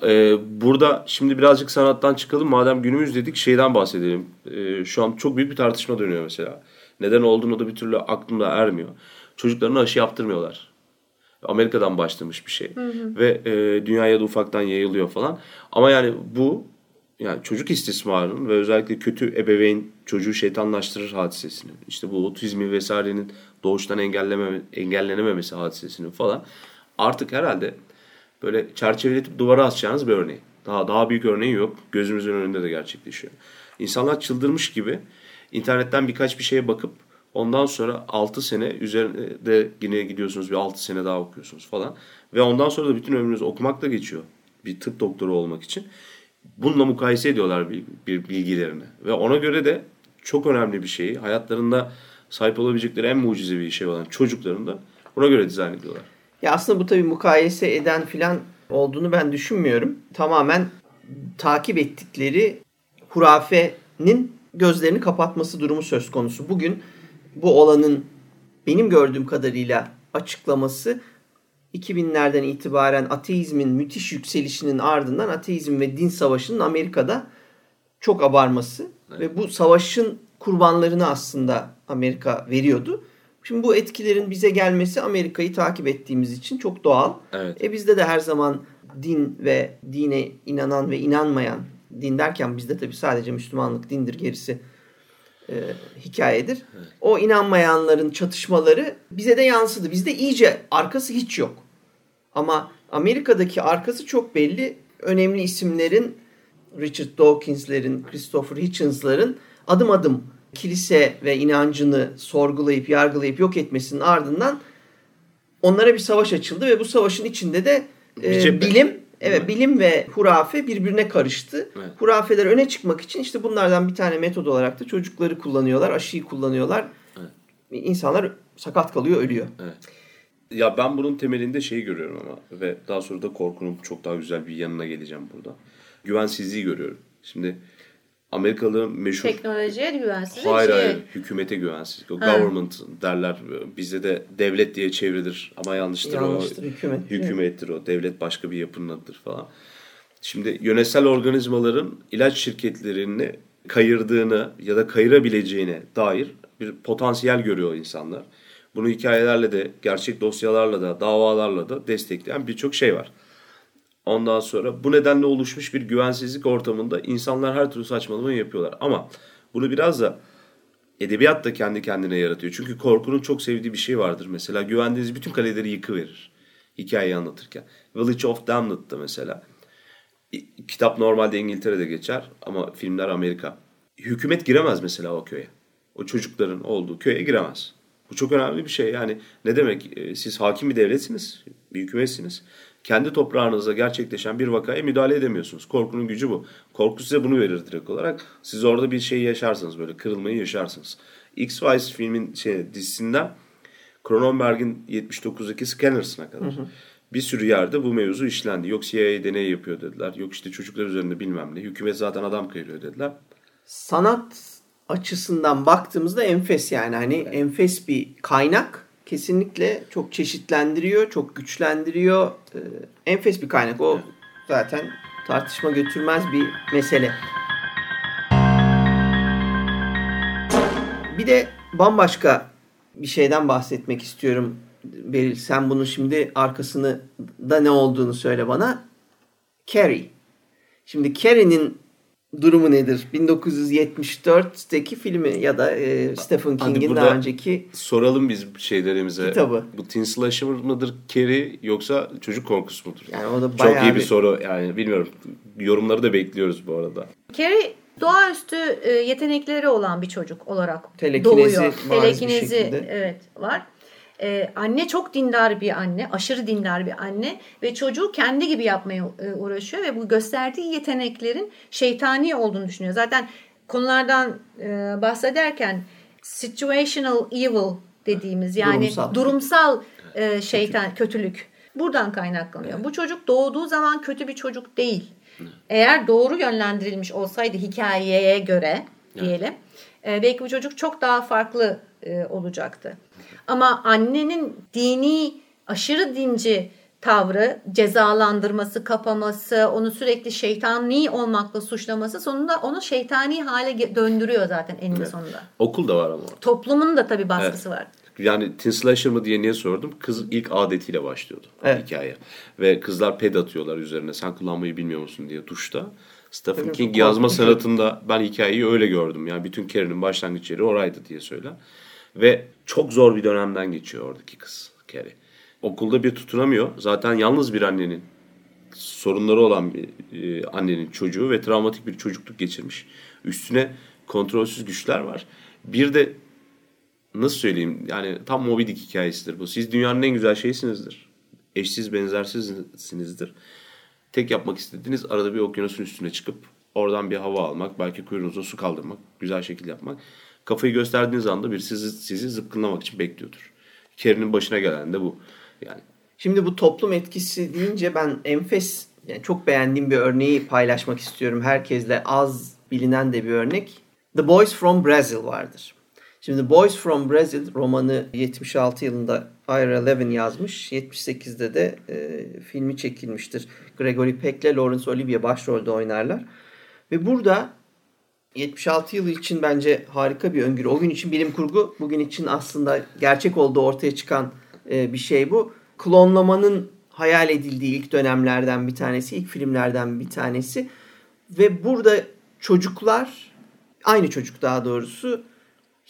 Ee, burada şimdi birazcık sanattan çıkalım. Madem günümüz dedik şeyden bahsedelim. Ee, şu an çok büyük bir tartışma dönüyor mesela. Neden olduğunu da bir türlü aklımda ermiyor. Çocuklarına aşı yaptırmıyorlar. Amerika'dan başlamış bir şey. Ve e, dünyaya da ufaktan yayılıyor falan. Ama yani bu yani çocuk istismarının ve özellikle kötü ebeveyn çocuğu şeytanlaştırır hadisesinin. işte bu otizmi vesairenin doğuştan engelleme, engellenememesi hadisesinin falan artık herhalde böyle çerçeveletip duvara asacağınız bir örneği. Daha daha büyük örneği yok. Gözümüzün önünde de gerçekleşiyor. İnsanlar çıldırmış gibi internetten birkaç bir şeye bakıp ondan sonra 6 sene üzerinde de yine gidiyorsunuz bir 6 sene daha okuyorsunuz falan. Ve ondan sonra da bütün ömrünüz okumakla geçiyor. Bir tıp doktoru olmak için. Bununla mukayese ediyorlar bir, bir bilgilerini. Ve ona göre de çok önemli bir şeyi hayatlarında sahip olabilecekleri en mucizevi şey olan çocuklarını da buna göre dizayn ediyorlar. Ya aslında bu tabii mukayese eden filan olduğunu ben düşünmüyorum. Tamamen takip ettikleri hurafenin gözlerini kapatması durumu söz konusu. Bugün bu olanın benim gördüğüm kadarıyla açıklaması 2000'lerden itibaren ateizmin müthiş yükselişinin ardından ateizm ve din savaşının Amerika'da çok abarması evet. ve bu savaşın kurbanlarını aslında Amerika veriyordu. Şimdi bu etkilerin bize gelmesi Amerika'yı takip ettiğimiz için çok doğal. Evet. E bizde de her zaman din ve dine inanan ve inanmayan din derken bizde tabii sadece Müslümanlık dindir gerisi e, hikayedir. Evet. O inanmayanların çatışmaları bize de yansıdı. Bizde iyice arkası hiç yok. Ama Amerika'daki arkası çok belli. Önemli isimlerin Richard Dawkins'lerin, Christopher Hitchens'ların adım adım kilise ve inancını sorgulayıp yargılayıp yok etmesinin ardından onlara bir savaş açıldı ve bu savaşın içinde de e, bilim evet bilim ve hurafe birbirine karıştı. Evet. Hurafeler öne çıkmak için işte bunlardan bir tane metod olarak da çocukları kullanıyorlar, aşıyı kullanıyorlar. Evet. İnsanlar sakat kalıyor, ölüyor. Evet. Ya ben bunun temelinde şeyi görüyorum ama ve daha sonra da korkunun çok daha güzel bir yanına geleceğim burada. Güvensizliği görüyorum. Şimdi Amerikalı meşhur... Teknolojiye güvensizlik. Hayır şey... hayır. Hükümete güvensizlik. O ha. government derler. Bizde de devlet diye çevrilir. Ama yanlıştır, yanlıştır o. Hükümet. Hükümettir o. Devlet başka bir yapının adıdır falan. Şimdi yönetsel organizmaların ilaç şirketlerini kayırdığını ya da kayırabileceğine dair bir potansiyel görüyor insanlar. Bunu hikayelerle de, gerçek dosyalarla da, davalarla da destekleyen birçok şey var. Ondan sonra bu nedenle oluşmuş bir güvensizlik ortamında insanlar her türlü saçmalamayı yapıyorlar. Ama bunu biraz da edebiyat da kendi kendine yaratıyor. Çünkü korkunun çok sevdiği bir şey vardır. Mesela güvendiğiniz bütün kaleleri yıkıverir hikayeyi anlatırken. Village of Damned'da mesela. Kitap normalde İngiltere'de geçer ama filmler Amerika. Hükümet giremez mesela o köye. O çocukların olduğu köye giremez. Bu çok önemli bir şey. Yani ne demek? E, siz hakim bir devletsiniz, bir hükümetsiniz kendi toprağınızda gerçekleşen bir vakaya müdahale edemiyorsunuz. Korkunun gücü bu. Korku size bunu verir direkt olarak. Siz orada bir şey yaşarsınız böyle kırılmayı yaşarsınız. X-Files filmin şey, dizisinden Cronenberg'in 79'daki Scanners'ına kadar. Hı hı. Bir sürü yerde bu mevzu işlendi. Yok CIA deney yapıyor dediler. Yok işte çocuklar üzerinde bilmem ne. Hükümet zaten adam kayırıyor dediler. Sanat açısından baktığımızda enfes yani hani evet. enfes bir kaynak kesinlikle çok çeşitlendiriyor, çok güçlendiriyor. Ee, enfes bir kaynak. O zaten tartışma götürmez bir mesele. Bir de bambaşka bir şeyden bahsetmek istiyorum. Beril sen bunun şimdi arkasını da ne olduğunu söyle bana. Carrie. Şimdi Carrie'nin durumu nedir? 1974'teki filmi ya da e, Stephen King'in daha önceki soralım biz şeylerimize. Kitabı. Bu teen slasher mıdır Carrie yoksa çocuk korkusu mudur? Yani o da Çok iyi bir, bir soru. Yani bilmiyorum. Yorumları da bekliyoruz bu arada. Carrie doğaüstü e, yetenekleri olan bir çocuk olarak Telekinezi doğuyor. Telekinezi evet var. Ee, anne çok dindar bir anne, aşırı dindar bir anne ve çocuğu kendi gibi yapmaya e, uğraşıyor ve bu gösterdiği yeteneklerin şeytani olduğunu düşünüyor. Zaten konulardan e, bahsederken situational evil dediğimiz yani durumsal, durumsal e, şeytan, kötülük buradan kaynaklanıyor. Evet. Bu çocuk doğduğu zaman kötü bir çocuk değil. Eğer doğru yönlendirilmiş olsaydı hikayeye göre diyelim evet. belki bu çocuk çok daha farklı olacaktı. Ama annenin dini aşırı dinci tavrı, cezalandırması, kapaması, onu sürekli şeytani olmakla suçlaması sonunda onu şeytani hale döndürüyor zaten eninde evet. sonunda. Okul da var ama. Toplumun da tabii baskısı evet. var. Yani teen slasher mı diye niye sordum? Kız ilk adetiyle başlıyordu evet. hikaye. Ve kızlar ped atıyorlar üzerine. Sen kullanmayı bilmiyor musun diye duşta. Stephen evet, King yazma sanatında ben hikayeyi öyle gördüm. Yani bütün Carrie'nin başlangıç yeri oraydı diye söyler. Ve çok zor bir dönemden geçiyor oradaki kız Carrie. Okulda bir tutunamıyor. Zaten yalnız bir annenin sorunları olan bir e, annenin çocuğu ve travmatik bir çocukluk geçirmiş. Üstüne kontrolsüz güçler var. Bir de nasıl söyleyeyim yani tam Moby Dick hikayesidir bu. Siz dünyanın en güzel şeysinizdir. Eşsiz benzersizsinizdir. Tek yapmak istediğiniz arada bir okyanusun üstüne çıkıp oradan bir hava almak, belki kuyruğunuza su kaldırmak, güzel şekilde yapmak. Kafayı gösterdiğiniz anda bir sizi, sizi zıpkınlamak için bekliyordur. Kerinin başına gelen de bu. Yani Şimdi bu toplum etkisi deyince ben enfes yani çok beğendiğim bir örneği paylaşmak istiyorum herkesle az bilinen de bir örnek. The Boys from Brazil vardır. Şimdi Boys from Brazil romanı 76 yılında Ira Levin yazmış. 78'de de e, filmi çekilmiştir. Gregory Peck ile Laurence Olivier başrolde oynarlar. Ve burada 76 yılı için bence harika bir öngörü. O gün için bilim kurgu, bugün için aslında gerçek olduğu ortaya çıkan e, bir şey bu. Klonlamanın hayal edildiği ilk dönemlerden bir tanesi, ilk filmlerden bir tanesi. Ve burada çocuklar, aynı çocuk daha doğrusu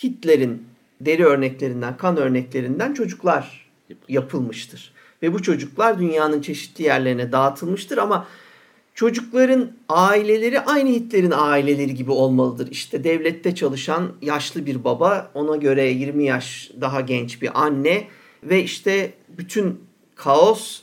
Hitler'in deri örneklerinden, kan örneklerinden çocuklar yapılmıştır. Ve bu çocuklar dünyanın çeşitli yerlerine dağıtılmıştır ama çocukların aileleri aynı Hitler'in aileleri gibi olmalıdır. İşte devlette çalışan yaşlı bir baba, ona göre 20 yaş daha genç bir anne ve işte bütün kaos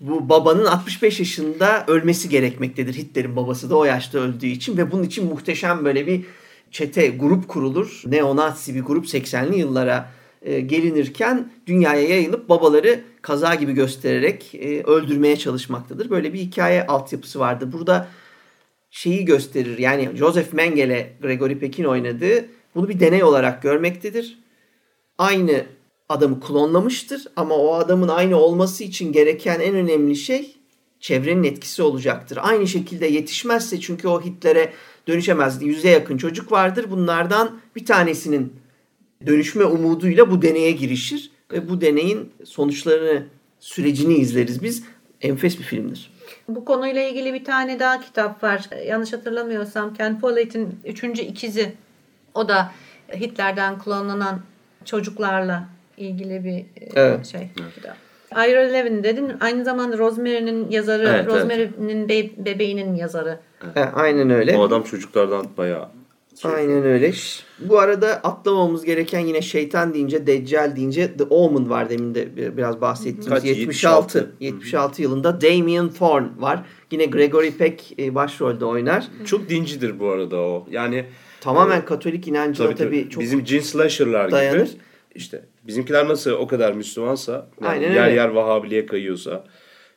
bu babanın 65 yaşında ölmesi gerekmektedir. Hitler'in babası da o yaşta öldüğü için ve bunun için muhteşem böyle bir çete, grup kurulur. Neonazi bir grup 80'li yıllara e, gelinirken dünyaya yayılıp babaları kaza gibi göstererek e, öldürmeye çalışmaktadır. Böyle bir hikaye altyapısı vardı. Burada şeyi gösterir. Yani Joseph Mengele, Gregory Peck'in oynadığı bunu bir deney olarak görmektedir. Aynı adamı klonlamıştır ama o adamın aynı olması için gereken en önemli şey çevrenin etkisi olacaktır. Aynı şekilde yetişmezse çünkü o Hitler'e dönüşemez. Yüze yakın çocuk vardır. Bunlardan bir tanesinin dönüşme umuduyla bu deneye girişir ve bu deneyin sonuçlarını, sürecini izleriz biz. Enfes bir filmdir. Bu konuyla ilgili bir tane daha kitap var. Yanlış hatırlamıyorsam Ken Follett'in üçüncü ikizi. O da Hitler'den klonlanan çocuklarla ilgili bir e, Evet. şey. kitap. Ira Levin dedin. Aynı zamanda Rosemary'nin yazarı, Evet, evet. Rosemary'nin be- bebeğinin yazarı. E, aynen öyle. O adam çocuklardan bayağı Aynen öyle. Bu arada atlamamamız gereken yine şeytan deyince, Deccal deyince The Omen var demin de bir- biraz bahsettiğimiz. Kaç? 76. 76. 76 yılında Damien Thorne var. Yine Gregory Peck e, başrolde oynar. çok dincidir bu arada o. Yani Tamamen Katolik inancına tabii, tabii, tabii, çok bizim cin slasher'lar dayanır. gibi. İşte bizimkiler nasıl o kadar Müslümansa, yani Aynen yer öyle. yer Vahabiliğe kayıyorsa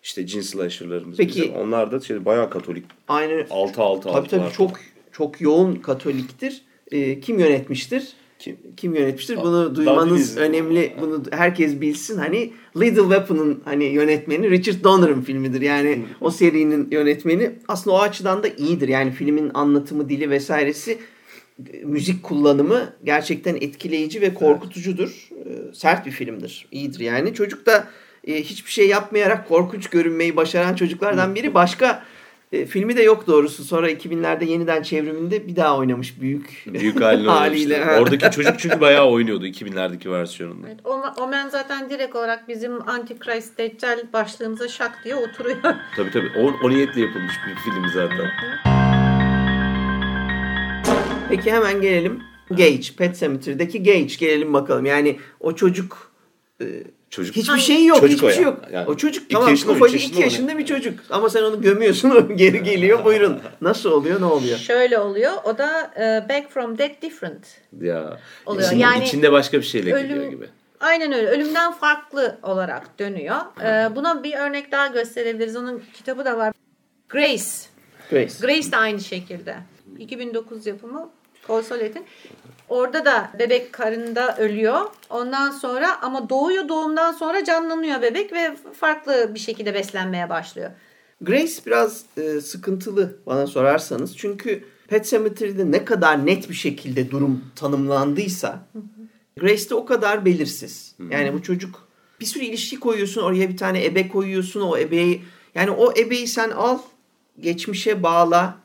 işte cin slasher'larımız Peki- bizim. Onlar da şey, bayağı Katolik. aynı Altı altı tabii altı tabii var. çok çok yoğun Katoliktir. E, kim yönetmiştir? Kim? Kim yönetmiştir? Daha- Bunu duymanız önemli. Bunu herkes bilsin. Hani Little Weapon'ın hani yönetmeni Richard Donner'ın filmidir. Yani o serinin yönetmeni. Aslında o açıdan da iyidir. Yani filmin anlatımı, dili vesairesi müzik kullanımı gerçekten etkileyici ve korkutucudur. E, Sert bir filmdir. İyidir yani. Çocuk da e, hiçbir şey yapmayarak korkunç görünmeyi başaran çocuklardan biri. Başka e, filmi de yok doğrusu. Sonra 2000'lerde yeniden çevriminde bir daha oynamış büyük Büyük halini haliyle. Oradaki çocuk çünkü bayağı oynuyordu 2000'lerdeki versiyonunda. Evet, o- Omen zaten direkt olarak bizim Antichrist Deccal başlığımıza şak diye oturuyor. Tabii tabii. O, o niyetle yapılmış bir film zaten. Peki hemen gelelim Gage, Pet Cemetery'deki Gage gelelim bakalım. Yani o çocuk e, Çocuk. hiçbir Hangi- şey yok, Çocuk hiçbir o şey ya. yok. Yani o çocuk iki tamam yaşında ufacık yaşında iki mı yaşında bir çocuk. Ama sen onu gömüyorsun o geri geliyor. Buyurun. Nasıl oluyor ne oluyor? Şöyle oluyor. O da e, Back from Dead Different. Ya. Oluyor. İçinde, Yani içinde başka bir şeyle ölüm- geliyor gibi. Aynen öyle. Ölümden farklı olarak dönüyor. E, buna bir örnek daha gösterebiliriz. Onun kitabı da var. Grace. Grace. Grace de aynı şekilde. 2009 yapımı Paul Solet'in. Orada da bebek karında ölüyor. Ondan sonra ama doğuyor doğumdan sonra canlanıyor bebek ve farklı bir şekilde beslenmeye başlıyor. Grace biraz e, sıkıntılı bana sorarsanız. Çünkü Pet Cemetery'de ne kadar net bir şekilde durum tanımlandıysa Grace'de o kadar belirsiz. Yani bu çocuk bir sürü ilişki koyuyorsun oraya bir tane ebe koyuyorsun o ebeyi yani o ebeyi sen al geçmişe bağla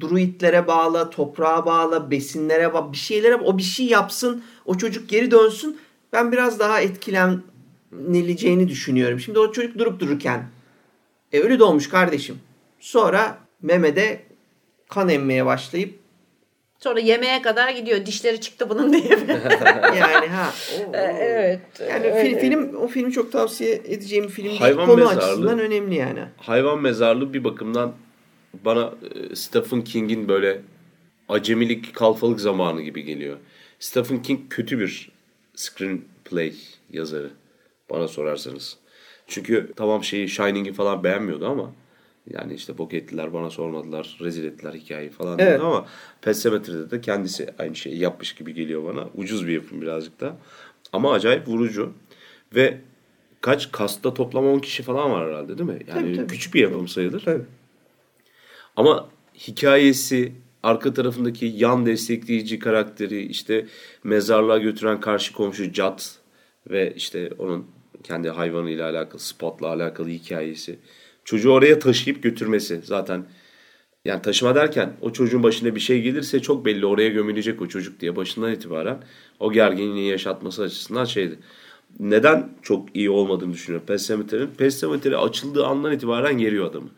druidlere bağla, toprağa bağla, besinlere bağla, bir şeylere o bir şey yapsın, o çocuk geri dönsün. Ben biraz daha etkilenileceğini düşünüyorum. Şimdi o çocuk durup dururken e, ölü doğmuş kardeşim. Sonra Mehmet'e kan emmeye başlayıp Sonra yemeğe kadar gidiyor. Dişleri çıktı bunun diye. yani ha o- evet. yani fil- film o filmi çok tavsiye edeceğim bir film. Hayvan Konu mezarlığı. açısından önemli yani. Hayvan mezarlığı bir bakımdan bana e, Stephen King'in böyle acemilik, kalfalık zamanı gibi geliyor. Stephen King kötü bir screenplay yazarı bana sorarsanız. Çünkü tamam şeyi Shining'i falan beğenmiyordu ama Yani işte bok ettiler bana sormadılar, rezil ettiler hikayeyi falan Evet. ama Pet de kendisi aynı şeyi yapmış gibi geliyor bana. Ucuz bir yapım birazcık da. Ama acayip vurucu. Ve kaç kasta toplam 10 kişi falan var herhalde değil mi? Yani Tabii, tabii. küçük bir yapım sayılır. Tabii. Ama hikayesi, arka tarafındaki yan destekleyici karakteri, işte mezarlığa götüren karşı komşu Jat ve işte onun kendi hayvanıyla alakalı, Spot'la alakalı hikayesi. Çocuğu oraya taşıyıp götürmesi zaten. Yani taşıma derken o çocuğun başına bir şey gelirse çok belli oraya gömülecek o çocuk diye başından itibaren o gerginliği yaşatması açısından şeydi. Neden çok iyi olmadığını düşünüyorum Pet Semetery'nin. Pet Semetery açıldığı andan itibaren geriyor adamı.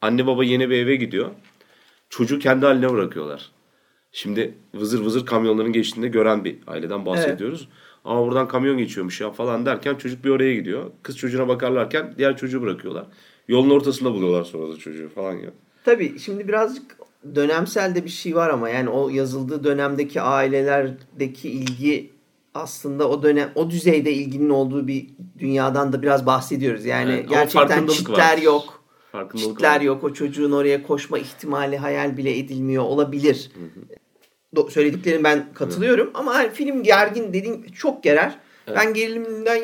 Anne baba yeni bir eve gidiyor. Çocuğu kendi haline bırakıyorlar. Şimdi vızır vızır kamyonların geçtiğinde gören bir aileden bahsediyoruz. Ama buradan kamyon geçiyormuş ya falan derken çocuk bir oraya gidiyor. Kız çocuğuna bakarlarken diğer çocuğu bırakıyorlar. Yolun ortasında buluyorlar sonra da çocuğu falan ya. Tabii şimdi birazcık dönemsel de bir şey var ama yani o yazıldığı dönemdeki ailelerdeki ilgi aslında o dönem o düzeyde ilginin olduğu bir dünyadan da biraz bahsediyoruz. Yani Evet, gerçekten çitler var. yok. Var. yok. O çocuğun oraya koşma ihtimali hayal bile edilmiyor olabilir. Do- Söylediklerim ben katılıyorum ama hani film gergin dediğin çok gerer. Ben geriliminden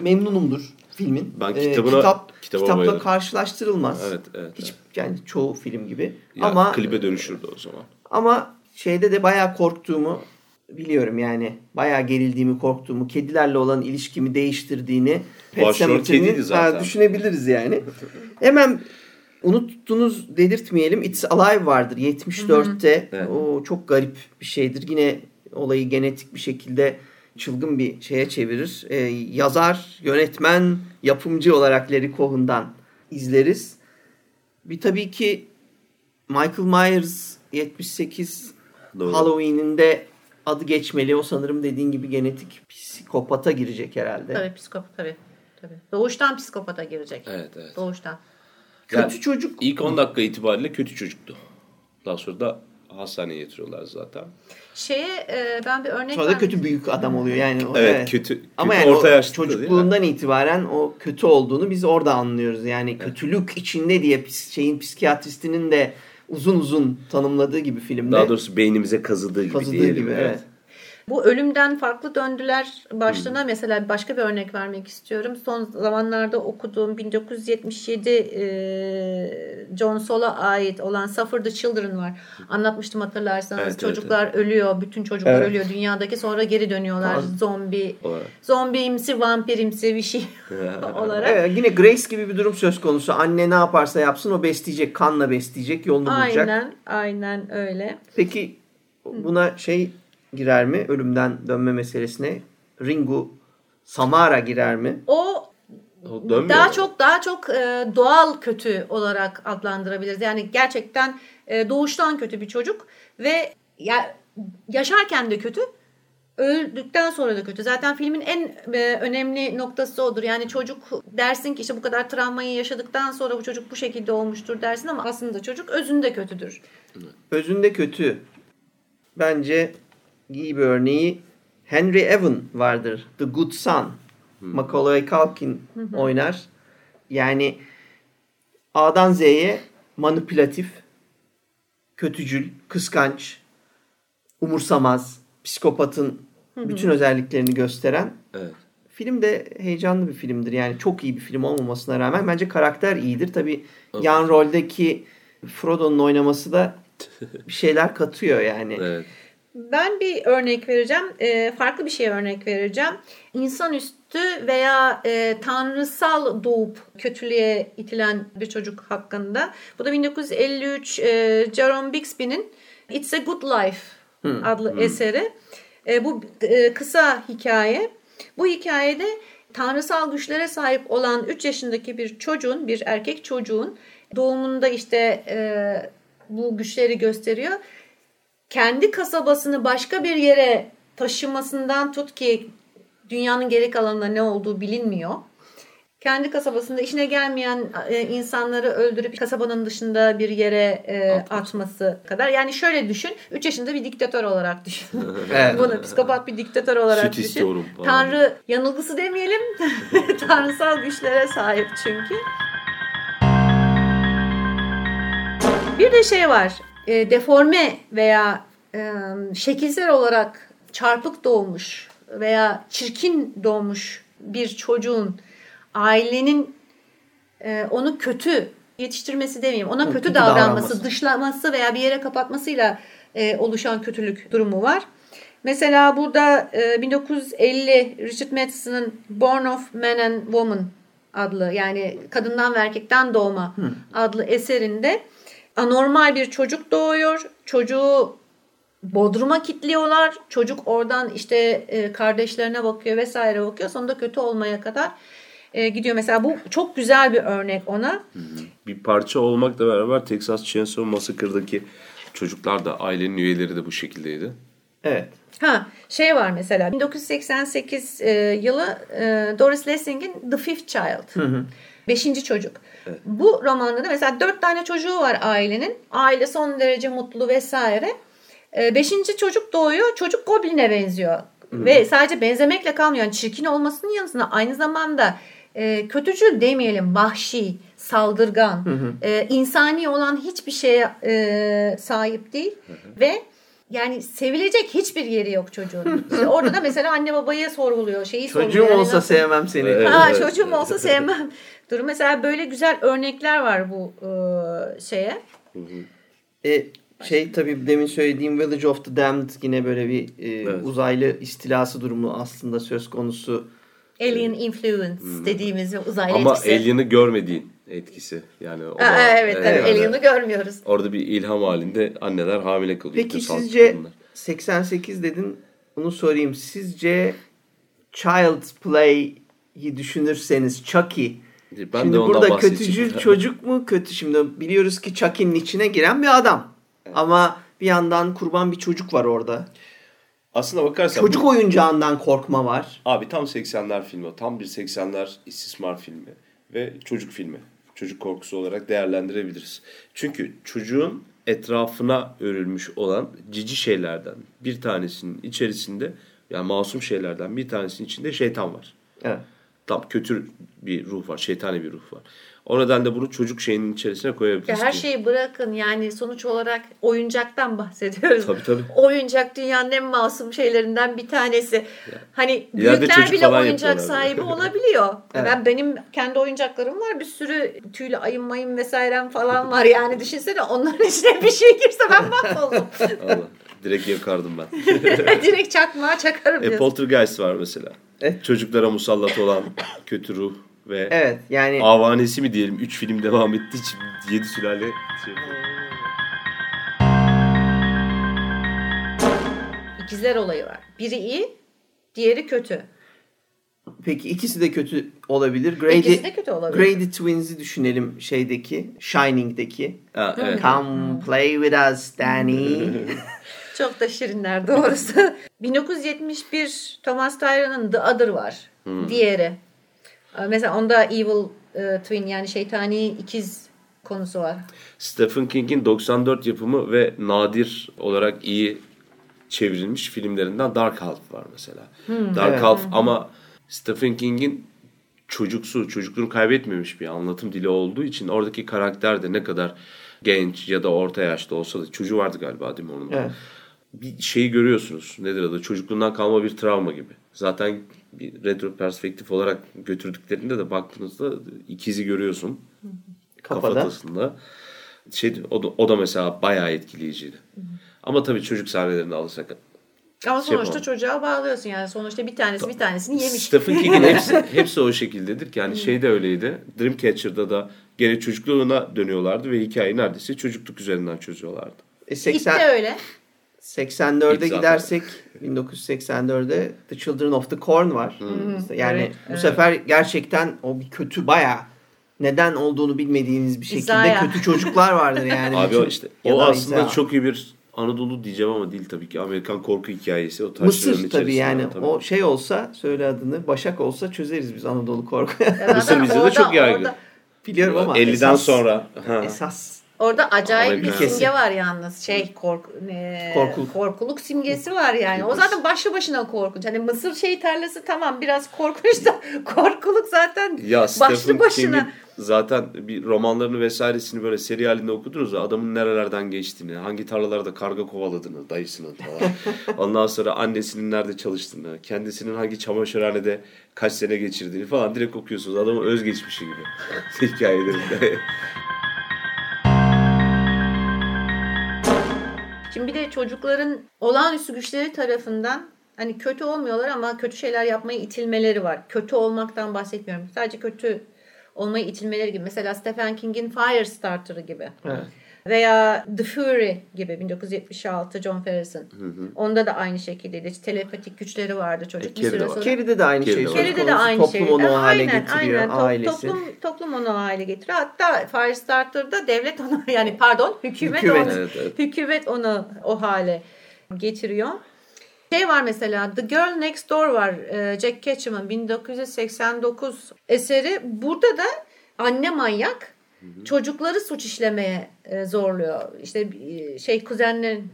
memnunumdur filmin. Ben Ee, kitabına- kitap, kitaba kitapla bayılırım. karşılaştırılmaz. Evet, evet, Hiç evet. yani çoğu film gibi. Ya, ama klibe dönüşürdü o zaman. ama şeyde de bayağı korktuğumu biliyorum yani. Bayağı gerildiğimi, korktuğumu, kedilerle olan ilişkimi değiştirdiğini Pet. Ha, düşünebiliriz yani. Hemen unuttunuz dedirtmeyelim. It's Alive vardır 74'te. Evet. O çok garip bir şeydir. Yine olayı genetik bir şekilde çılgın bir şeye çevirir. Ee, yazar, yönetmen, yapımcı olarak Larry Cohen'dan izleriz. Bir tabii ki Michael Myers 78 Doğru. Halloween'in de adı geçmeli. O sanırım dediğin gibi genetik psikopata girecek herhalde. Tabii psikopat tabii. tabii. Doğuştan psikopata girecek. Evet evet. Doğuştan. Kötü Yani çocuk. İlk 10 dakika itibariyle kötü çocuktu. Daha sonra da hastaneye yatırıyorlar zaten. Şeye e, ben bir örnek Sonra da kötü büyük adam oluyor yani. o- Evet, kötü- Ama kötü yani orta mi? çocukluğundan itibaren o kötü olduğunu biz orada anlıyoruz. Yani kötülük içinde diye şeyin psikiyatristinin de uzun uzun tanımladığı gibi filmde. Daha doğrusu beynimize kazıdığı gibi kazıdığı diyelim. gibi evet. Bu ölümden farklı döndüler başlığına mesela başka bir örnek vermek istiyorum. Son zamanlarda okuduğum 1977 e, John Sol'a ait olan Suffer the Children var. Anlatmıştım hatırlarsanız. Evet, evet, çocuklar ölüyor. Bütün çocuklar Evet. ölüyor dünyadaki. Sonra geri dönüyorlar Tamam. zombi. Olarak. Zombimsi, vampirimsi bir şey olarak. Evet, yine Grace gibi bir durum söz konusu. Anne ne yaparsa yapsın o besleyecek. Kanla besleyecek. Yolunu bulacak. Aynen, aynen öyle. Peki buna şey girer mi? Ölümden dönme meselesine. Ringu Samara girer mi? O O dönmüyor daha çok daha çok e, doğal kötü olarak adlandırabiliriz. Yani gerçekten e, doğuştan kötü bir çocuk ve ya yaşarken de kötü, öldükten sonra da kötü. Zaten filmin en e, önemli noktası odur. Yani çocuk dersin ki işte bu kadar travmayı yaşadıktan sonra bu çocuk bu şekilde olmuştur dersin ama aslında çocuk özünde kötüdür. Özünde kötü. Bence iyi bir örneği Henry Evan vardır. The Good Son. Macaulay Culkin oynar. Yani A'dan Z'ye manipülatif, kötücül, kıskanç, umursamaz, psikopatın bütün özelliklerini gösteren Evet. Film de heyecanlı bir filmdir. Yani çok iyi bir film olmamasına rağmen bence karakter iyidir. Tabii yan roldeki Frodo'nun oynaması da bir şeyler katıyor yani. Evet. Ben bir örnek vereceğim. E, farklı bir şeye örnek vereceğim. İnsanüstü veya e, tanrısal doğup kötülüğe itilen bir çocuk hakkında. Bu da 1953 e, Jerome Bixby'nin It's a Good Life adlı eseri. E, bu e, kısa hikaye. Bu hikayede tanrısal güçlere sahip olan 3 yaşındaki bir çocuğun, bir erkek çocuğun doğumunda işte e, bu güçleri gösteriyor kendi kasabasını başka bir yere taşımasından tut ki dünyanın geri kalanında ne olduğu bilinmiyor. Kendi kasabasında işine gelmeyen e, insanları öldürüp kasabanın dışında bir yere e, atması kadar. Yani şöyle düşün. 3 yaşında bir diktatör olarak düşün. Evet. Bunu psikopat bir diktatör olarak Süt düşün. Tanrı yanılgısı demeyelim. Tanrısal güçlere sahip çünkü. Bir de şey var. E, deforme veya e, şekilsel olarak çarpık doğmuş veya çirkin doğmuş bir çocuğun ailenin e, onu kötü yetiştirmesi demeyeyim. Ona Hı, kötü, kötü davranması, davranması. dışlaması veya bir yere kapatmasıyla e, oluşan kötülük durumu var. Mesela burada e, 1950 Richard Matheson'ın Born of Man and Woman adlı yani kadından ve erkekten doğma adlı eserinde anormal bir çocuk doğuyor. Çocuğu bodruma kilitliyorlar. Çocuk oradan işte e, kardeşlerine bakıyor vesaire bakıyor. Sonunda kötü olmaya kadar e, gidiyor. Mesela bu çok güzel bir örnek ona. Bir parça olmakla beraber Texas Chainsaw Massacre'daki çocuklar da ailenin üyeleri de bu şekildeydi. Evet. Ha şey var mesela 1988 e, yılı e, Doris Lessing'in The Fifth Child. Beşinci çocuk. Bu romanda da mesela dört tane çocuğu var ailenin. Aile son derece mutlu vesaire. E, beşinci çocuk doğuyor. Çocuk Goblin'e benziyor. Ve sadece benzemekle kalmıyor. Yani çirkin olmasının yanısında aynı zamanda e, kötücül demeyelim vahşi, saldırgan, e, insani olan hiçbir şeye e, sahip değil. Ve yani sevilecek hiçbir yeri yok çocuğun. İşte orada da mesela anne babayı sorguluyor. Şeyi Çocuğum sorguluyor. Yani olsa nasıl- sevmem seni. Evet. Ha, çocuğum olsa sevmem. Dur mesela böyle güzel örnekler var bu e, şeye. E, şey tabii demin söylediğim Village of the Damned yine böyle bir e, Evet. uzaylı istilası durumu aslında söz konusu. Alien influence dediğimiz uzaylı Ama etkisi. Alien'ı görmediğin etkisi. Yani o da- evet tabii yani Alien'ı görmüyoruz. Orada bir ilham halinde anneler hamile kalıyor. Peki sizce kadınlar. 88 dedin bunu sorayım. Sizce Child's Play'i düşünürseniz Chucky Ben Şimdi de ondan burada kötücül çocuk mu kötü şimdi biliyoruz ki Chucky'nin içine giren bir adam. Ama bir yandan kurban bir çocuk var orada. Aslına bakarsan Çocuk bu- oyuncağından korkma var. Abi tam 80'ler filmi. Tam bir 80'ler istismar filmi. Ve çocuk filmi. Çocuk korkusu olarak değerlendirebiliriz. Çünkü çocuğun etrafına örülmüş olan cici şeylerden bir tanesinin içerisinde yani masum şeylerden bir tanesinin içinde şeytan var. Evet. Tam kötü bir ruh var. Şeytani bir ruh var. O nedenle bunu çocuk şeyinin içerisine Ya koyabiliriz. her ki. şeyi bırakın yani sonuç olarak oyuncaktan bahsediyoruz. Tabii, tabii. Oyuncak dünyanın en masum şeylerinden bir tanesi. Hani İleride büyükler bile oyuncak sahibi olabiliyor. Evet. Ben benim kendi oyuncaklarım var. Bir sürü tüylü ayım mayım vesairem falan var. Yani düşünsene onların içine bir şey girse ben mahvoldum. Allah. Direkt yakardım ben. Direkt çakmağa çakarım E, diyorsun. Poltergeist var mesela. Evet. Çocuklara musallat olan kötü ruh ve Evet yani avanesi mi diyelim 3 film devam ettiği için 7 sülale şey İkizler olayı var. Biri iyi, diğeri kötü. peki ikisi de kötü olabilir. Grady, İkisi de kötü olabilir. Grady Twins'i düşünelim şeydeki Shining'deki. Ha, evet. Come play with us Danny. Çok da şirinler doğrusu. 1971 Thomas Tyrion'un The Other var. Diğeri. Ee, Mesela onda Evil e, Twin yani şeytani ikiz konusu var. Stephen King'in 94 yapımı ve nadir olarak iyi çevrilmiş filmlerinden Dark Half var mesela. Dark Evet. Half ama Stephen King'in çocuksu, çocukluğunu kaybetmemiş bir anlatım dili olduğu için oradaki karakter de ne kadar genç ya da orta yaşta olsa da çocuğu vardı galiba değil mi onun? Evet. bir şeyi görüyorsunuz. Nedir adı? Çocukluğundan kalma bir travma gibi. Zaten bir retro perspektif olarak götürdüklerinde de baktığınızda ikizi görüyorsun. Kafada. Kafatasında. Şey, o, da, o da mesela bayağı etkileyiciydi. Ama tabii çocuk sahnelerini alırsak. Ama Şey sonuçta yapalım. çocuğa bağlıyorsun yani. Sonuçta bir tanesi bir tanesini yemiş. Stephen King'in hepsi, hepsi o şekildedir. Yani şey de öyleydi. Dreamcatcher'da da gene çocukluğuna dönüyorlardı ve hikayeyi neredeyse çocukluk üzerinden çözüyorlardı. E, İlk 80, de öyle. 84'e İlk zaten. gidersek 1984'de The Children of the Corn var. Yani Evet, bu evet. sefer gerçekten o bir kötü baya neden olduğunu bilmediğiniz bir şekilde İzaya. kötü çocuklar vardır yani. Abi o işte o da aslında İza. çok iyi bir Anadolu diyeceğim ama değil tabii ki. Amerikan korku hikayesi. O taşların Mısır tabii yani tabii. o şey olsa söyle adını Başak olsa çözeriz biz Anadolu korku. Mısır bizde de çok yaygın. Biliyorum ama 50'den esas, sonra. Ha. esas Orada acayip bir simge var yalnız. Şey kork, e, Korkuluk. korkuluk simgesi var yani. O zaten başlı başına korkunç. Hani Mısır şey tarlası tamam biraz korkunç da korkuluk zaten Ya başlı Stephen başına. King'in zaten bir romanlarını vesairesini böyle seri halinde okudunuz da adamın nerelerden geçtiğini, hangi tarlalarda karga kovaladığını, dayısının falan. Ondan sonra annesinin nerede çalıştığını, kendisinin hangi çamaşırhanede kaç sene geçirdiğini falan direkt okuyorsunuz. Adamın özgeçmişi gibi hikayelerinde. Şimdi bir de çocukların olağanüstü güçleri tarafından hani kötü olmuyorlar ama kötü şeyler yapmaya itilmeleri var. Kötü olmaktan bahsetmiyorum. Sadece kötü olmaya itilmeleri gibi. Mesela Stephen King'in Firestarter'ı gibi. Evet. Veya The Fury gibi 1976 John Ferris'in. Onda da aynı şekildeydi. İşte telepatik güçleri vardı çocuk. bir Carrie'de süre sonra. Carrie'de de aynı şey Carrie'de de aynı Toplum şey. onu o hale getiriyor. aynen. Ailesi. Toplum, toplum onu o hale getiriyor. Hatta Firestarter'da devlet onu yani pardon hükümet, Hükümet. onu Evet, evet. hükümet onu o hale getiriyor. Şey var mesela The Girl Next Door var e, Jack Ketchum'ın 1989 eseri. Burada da anne manyak çocukları suç işlemeye e, zorluyor. İşte e, şey kuzenlerin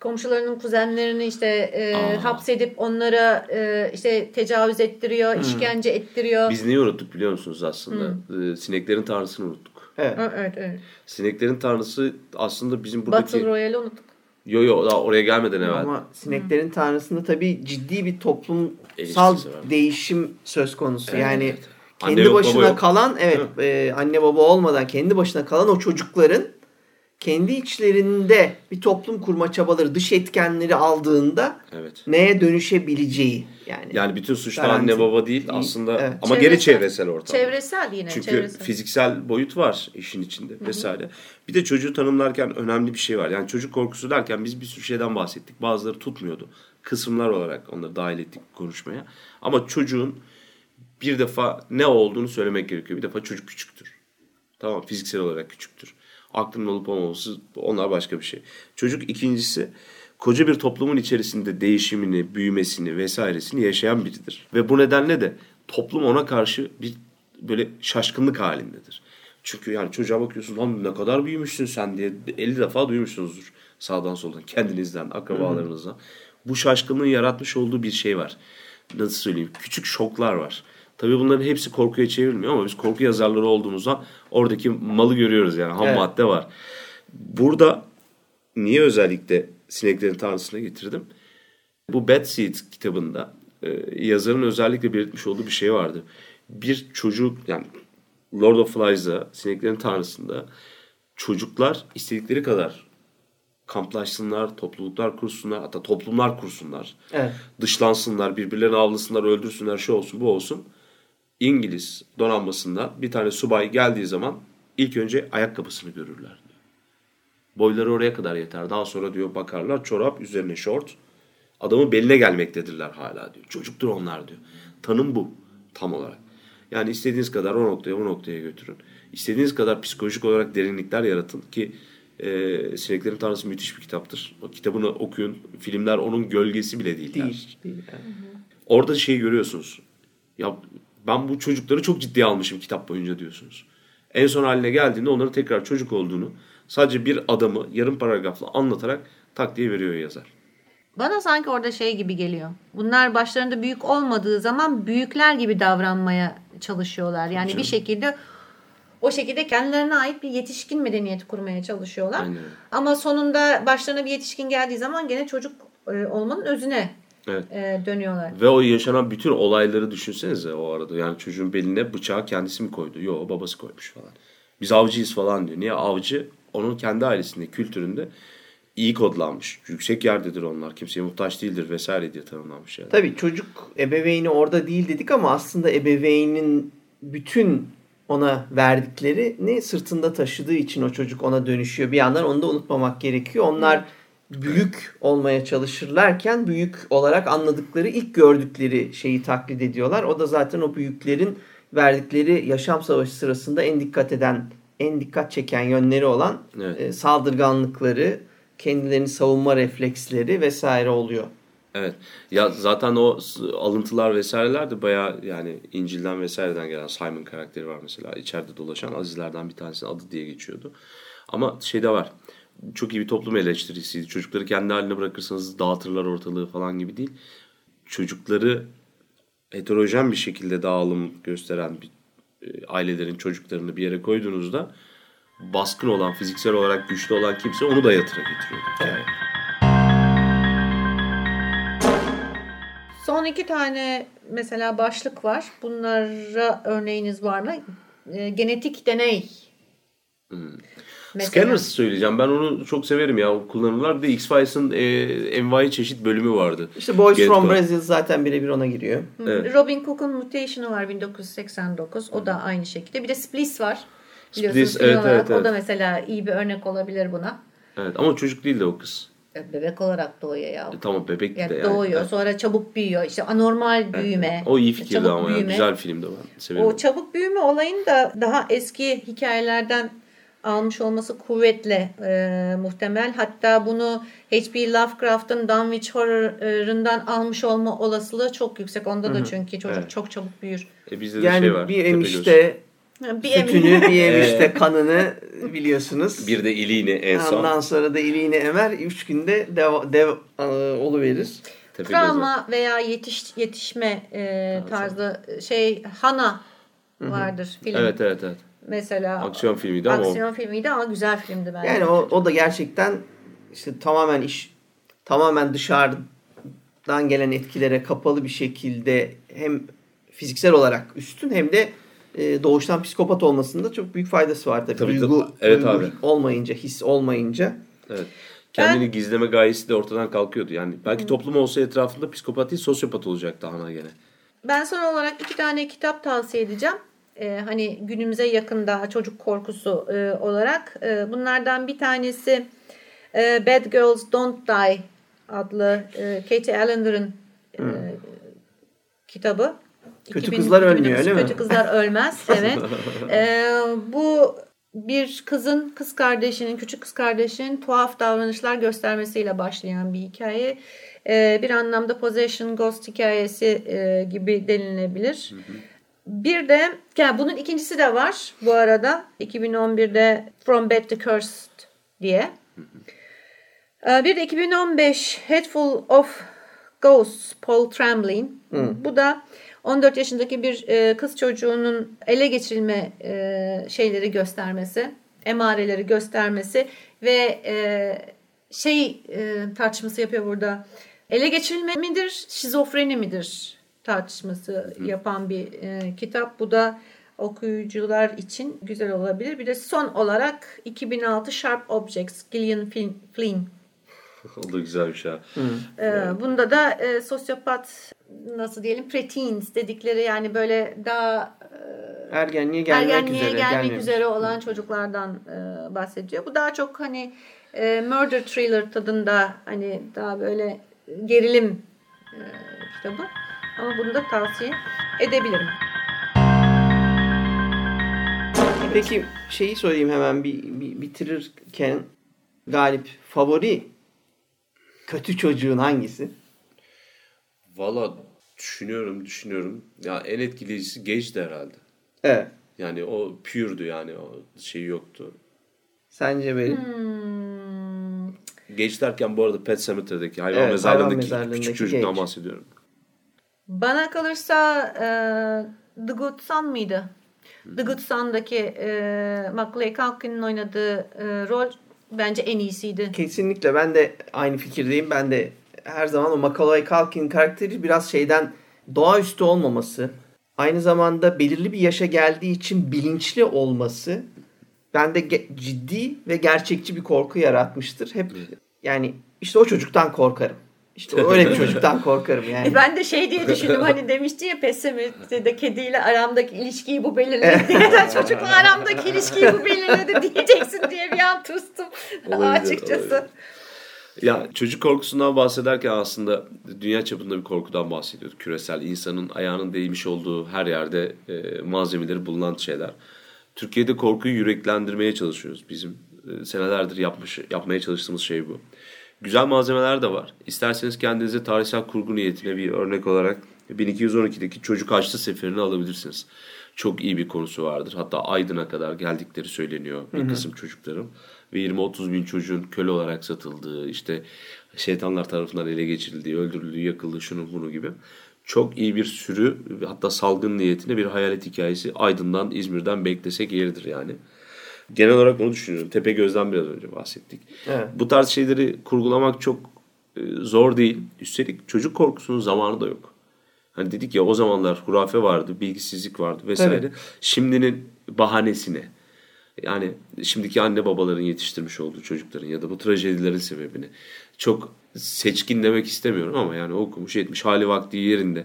komşularının kuzenlerini işte e, Aa. hapsedip onlara e, işte tecavüz ettiriyor, işkence ettiriyor. Biz neyi unuttuk biliyor musunuz aslında? Ee, sineklerin tanrısını unuttuk. Evet. Evet, evet, evet. Sineklerin tanrısı aslında bizim buradaki... Battle Royale'i unuttuk. Yo yo daha oraya gelmeden evvel. Ama sineklerin tanrısında tabii ciddi bir toplumsal değişim söz konusu. Evet, yani evet. Kendi Anne başına yok. kalan evet e, anne baba olmadan kendi başına kalan o çocukların kendi içlerinde bir toplum kurma çabaları dış etkenleri aldığında Evet. neye dönüşebileceği yani. Yani bütün suçlar Garanti. anne baba değil aslında Evet. ama geri Çevresel- çevresel ortam. Çevresel yine. Çünkü çevresel. fiziksel boyut var işin içinde vesaire. Bir de çocuğu tanımlarken önemli bir şey var. Yani çocuk korkusu derken biz bir sürü şeyden bahsettik. Bazıları tutmuyordu. Kısımlar olarak onları dahil ettik konuşmaya. Ama çocuğun bir defa ne olduğunu söylemek gerekiyor. Bir defa çocuk küçüktür. Tamam fiziksel olarak küçüktür. Aklının olup olmaması onlar başka bir şey. Çocuk ikincisi koca bir toplumun içerisinde değişimini, büyümesini vesairesini yaşayan biridir. Ve bu nedenle de toplum ona karşı bir böyle şaşkınlık halindedir. Çünkü yani çocuğa bakıyorsun lan ne kadar büyümüşsün sen diye 50 defa duymuşsunuzdur sağdan soldan kendinizden, akrabalarınızdan. Bu şaşkınlığın yaratmış olduğu bir şey var. Nasıl söyleyeyim? Küçük şoklar var. Tabii bunların hepsi korkuya çevrilmiyor ama biz korku yazarları olduğumuzdan oradaki malı görüyoruz yani ham Evet. madde var. Burada niye özellikle sineklerin tanrısına getirdim? Bu Bad Seed kitabında e, yazarın özellikle belirtmiş olduğu bir şey vardı. Bir çocuk yani Lord of Flies'da sineklerin tanrısında çocuklar istedikleri kadar kamplaşsınlar, topluluklar kursunlar, hatta toplumlar kursunlar. Evet. Dışlansınlar, birbirlerini avlasınlar, öldürsünler, şu olsun, bu olsun. İngiliz donanmasından bir tane subay geldiği zaman ilk önce ayakkabısını görürler. diyor. Boyları oraya kadar yeter. Daha sonra diyor bakarlar çorap üzerine şort. Adamın beline gelmektedirler hala diyor. Çocuktur onlar diyor. Tanım bu tam olarak. Yani istediğiniz kadar o noktaya o noktaya götürün. İstediğiniz kadar psikolojik olarak derinlikler yaratın ki e, Sineklerin Tanrısı müthiş bir kitaptır. O kitabını okuyun. Filmler onun gölgesi bile değiller. Değil. değil. Orada şeyi görüyorsunuz. Ya ben bu çocukları çok ciddiye almışım kitap boyunca diyorsunuz. En son haline geldiğinde onların tekrar çocuk olduğunu sadece bir adamı yarım paragrafla anlatarak tak diye veriyor yazar. Bana sanki orada şey gibi geliyor. Bunlar başlarında büyük olmadığı zaman büyükler gibi davranmaya çalışıyorlar. Yani bir şekilde o şekilde kendilerine ait bir yetişkin medeniyeti kurmaya çalışıyorlar. Aynen. Ama sonunda başlarına bir yetişkin geldiği zaman gene çocuk e, olmanın özüne Evet. e, dönüyorlar. Ve o yaşanan bütün olayları düşünsenize o arada. Yani çocuğun beline bıçağı kendisi mi koydu? Yok babası koymuş falan. Biz avcıyız falan diyor. Niye? Avcı onun kendi ailesinde, kültüründe iyi kodlanmış. Yüksek yerdedir onlar. Kimseye muhtaç değildir vesaire diye tanımlanmış yani. Tabii çocuk ebeveyni orada değil dedik ama aslında ebeveynin bütün ona verdiklerini sırtında taşıdığı için o çocuk ona dönüşüyor. Bir yandan onu da unutmamak gerekiyor. Onlar büyük olmaya çalışırlarken büyük olarak anladıkları, ilk gördükleri şeyi taklit ediyorlar. O da zaten o büyüklerin verdikleri yaşam savaşı sırasında en dikkat eden, en dikkat çeken yönleri olan Evet. e, saldırganlıkları, kendilerini savunma refleksleri vesaire oluyor. Evet. Ya zaten o alıntılar vesaireler de bayağı yani İncil'den vesaireden gelen Simon karakteri var mesela. içeride dolaşan Azizlerden bir tanesinin adı diye geçiyordu. Ama şey de var. Çok iyi bir toplum eleştirisiydi. Çocukları kendi haline bırakırsanız dağıtırlar ortalığı falan gibi değil. Çocukları heterojen bir şekilde dağılım gösteren bir e, ailelerin çocuklarını bir yere koyduğunuzda baskın olan, fiziksel olarak güçlü olan kimse onu da yatıra getiriyor. Evet. Son iki tane mesela başlık var. Bunlara örneğiniz var mı? E, genetik deney. Mesela. Scanners söyleyeceğim. Ben onu çok severim ya. Kullanırlar. Bir de X-Files'ın e, envai çeşit bölümü vardı. İşte Boys Genetik from. Brazil zaten birebir ona giriyor. Evet. Robin Cook'un Mutation'ı var 1989. O da aynı şekilde. Bir de Splice var. Biliyorsunuz film evet, olarak. evet, evet. O da mesela iyi bir örnek olabilir buna. Evet ama çocuk değil de o kız. E, Bebek olarak doğuyor ya. E, tamam bebekti Yani de yani. doğuyor. Evet. Sonra çabuk büyüyor. İşte anormal büyüme. O iyi fikirdi ama ya. büyüme. Güzel filmdi ben. Severim. O çabuk büyüme olayını da daha eski hikayelerden almış olması kuvvetle e, muhtemel. Hatta bunu H.P. Lovecraft'ın Dunwich Horror'ından almış olma olasılığı çok yüksek. Onda da çünkü çocuk Evet. çok çabuk büyür. E, bizde de Yani şey var. bir emişte Bir sütünü, emin. bir emişte kanını biliyorsunuz. Bir de iliğini en son. Ondan sonra da iliğini emer. Üç günde dev, dev e, oluverir. Travma veya yetiş yetişme e, tarzı şey Hana vardır film. Evet evet evet. Mesela Aksiyon filmiydi ama o- aksiyon filmiydi ama güzel filmdi bence. Yani o, o da gerçekten işte tamamen iş tamamen dışarıdan gelen etkilere kapalı bir şekilde hem fiziksel olarak üstün hem de e, doğuştan psikopat olmasında çok büyük faydası var tabii. Tabii, Duygu, tabii. Evet duygu abi. olmayınca, his olmayınca. Evet. Kendini gizleme gayesi de ortadan kalkıyordu. Yani belki toplum olsa etrafında psikopat değil sosyopat olacaktı Hana gene. Ben son olarak iki tane kitap tavsiye edeceğim. Ee, hani günümüze yakın daha çocuk korkusu e, olarak. E, bunlardan bir tanesi e, Bad Girls Don't Die adlı e, Katie Allender'ın e, kitabı. Kötü 2000 kızlar ölmüyor, 2009 öyle mi? Kötü kızlar ölmez. Evet. E, bu bir kızın kız kardeşinin, küçük kız kardeşinin tuhaf davranışlar göstermesiyle başlayan bir hikaye. E, bir anlamda possession ghost hikayesi e, gibi denilebilir. Bir de yani bunun ikincisi de var bu arada. 2011'de From Bad to Cursed diye. Ee, Bir de 2015 Headful of Ghosts Paul Tremblay. Bu da 14 yaşındaki bir e, kız çocuğunun ele geçirilme e, şeyleri göstermesi, emareleri göstermesi ve e, şey tartışması yapıyor burada. Ele geçirilme midir, şizofreni midir tartışması yapan bir e, kitap. Bu da okuyucular için güzel olabilir. Bir de son olarak 2006 Sharp Objects, Gillian Flynn. O da güzel bir şey. Ee, Bunda da e, sosyopat nasıl diyelim preteens dedikleri yani böyle daha Ergenliğe gelmek ergenliğe üzere. gelmek gelmemiş. üzere olan çocuklardan e, bahsediyor. Bu daha çok hani e, murder thriller tadında hani daha böyle gerilim e, kitabı. Ama bunu da tavsiye edebilirim. Peki şeyi sorayım hemen bir, bir bitirirken Galip favori kötü çocuğun hangisi? Valla düşünüyorum düşünüyorum. Ya en etkileyicisi Gage'di herhalde. Evet. Yani o pure'du yani o şey yoktu. Sence benim? Hmm, Gage derken bu arada Pet Cemetery'deki hayvan Evet, mezarlığındaki hayvan mezarlığındaki küçük çocuktan Gage. bahsediyorum. Bana kalırsa e, The Good Son mıydı? The Good Son'daki e, Macaulay Culkin'in oynadığı e, rol bence en iyisiydi. Kesinlikle ben de aynı fikirdeyim. Ben de her zaman o Macaulay Culkin karakteri biraz şeyden doğaüstü olmaması, aynı zamanda belirli bir yaşa geldiği için bilinçli olması bende ge- ciddi ve gerçekçi bir korku yaratmıştır. Hep yani işte o çocuktan korkarım. İşte öyle bir çocuktan korkarım yani. E ben de şey diye düşündüm hani demişti ya Pessimist'te kediyle aramdaki ilişkiyi bu belirledi. Neden çocukla aramdaki ilişkiyi bu belirledi diyeceksin diye bir an tustum Olabilir, açıkçası. olabilir. Ya çocuk korkusundan bahsederken aslında dünya çapında bir korkudan bahsediyorduk. Küresel insanın ayağının değmiş olduğu her yerde e, malzemeleri bulunan şeyler. Türkiye'de korkuyu yüreklendirmeye çalışıyoruz bizim. E, senelerdir yapmış, yapmaya çalıştığımız şey bu. Güzel malzemeler de var. İsterseniz kendinize tarihsel kurgu niyetine bir örnek olarak 1212'deki Çocuk Haçlı Seferi'ni alabilirsiniz. Çok iyi bir konusu vardır. Hatta Aydın'a kadar geldikleri söyleniyor bir kısım çocukların. ve 20-30 bin çocuğun köle olarak satıldığı, işte şeytanlar tarafından ele geçirildiği, öldürüldüğü, yakıldığı, şunu bunu gibi çok iyi bir sürü hatta salgın niyetine bir hayalet hikayesi Aydın'dan, İzmir'den beklesek yeridir yani. Genel olarak onu düşünüyorum. Tepe gözden biraz önce bahsettik. Evet. Bu tarz şeyleri kurgulamak çok e, zor değil. Üstelik çocuk korkusunun zamanı da yok. Hani dedik ya o zamanlar hurafe vardı, bilgisizlik vardı vesaire. Tabii. Şimdinin bahanesine yani şimdiki anne babaların yetiştirmiş olduğu çocukların ya da bu trajedilerin sebebini çok seçkin demek istemiyorum ama yani okumuş etmiş hali vakti yerinde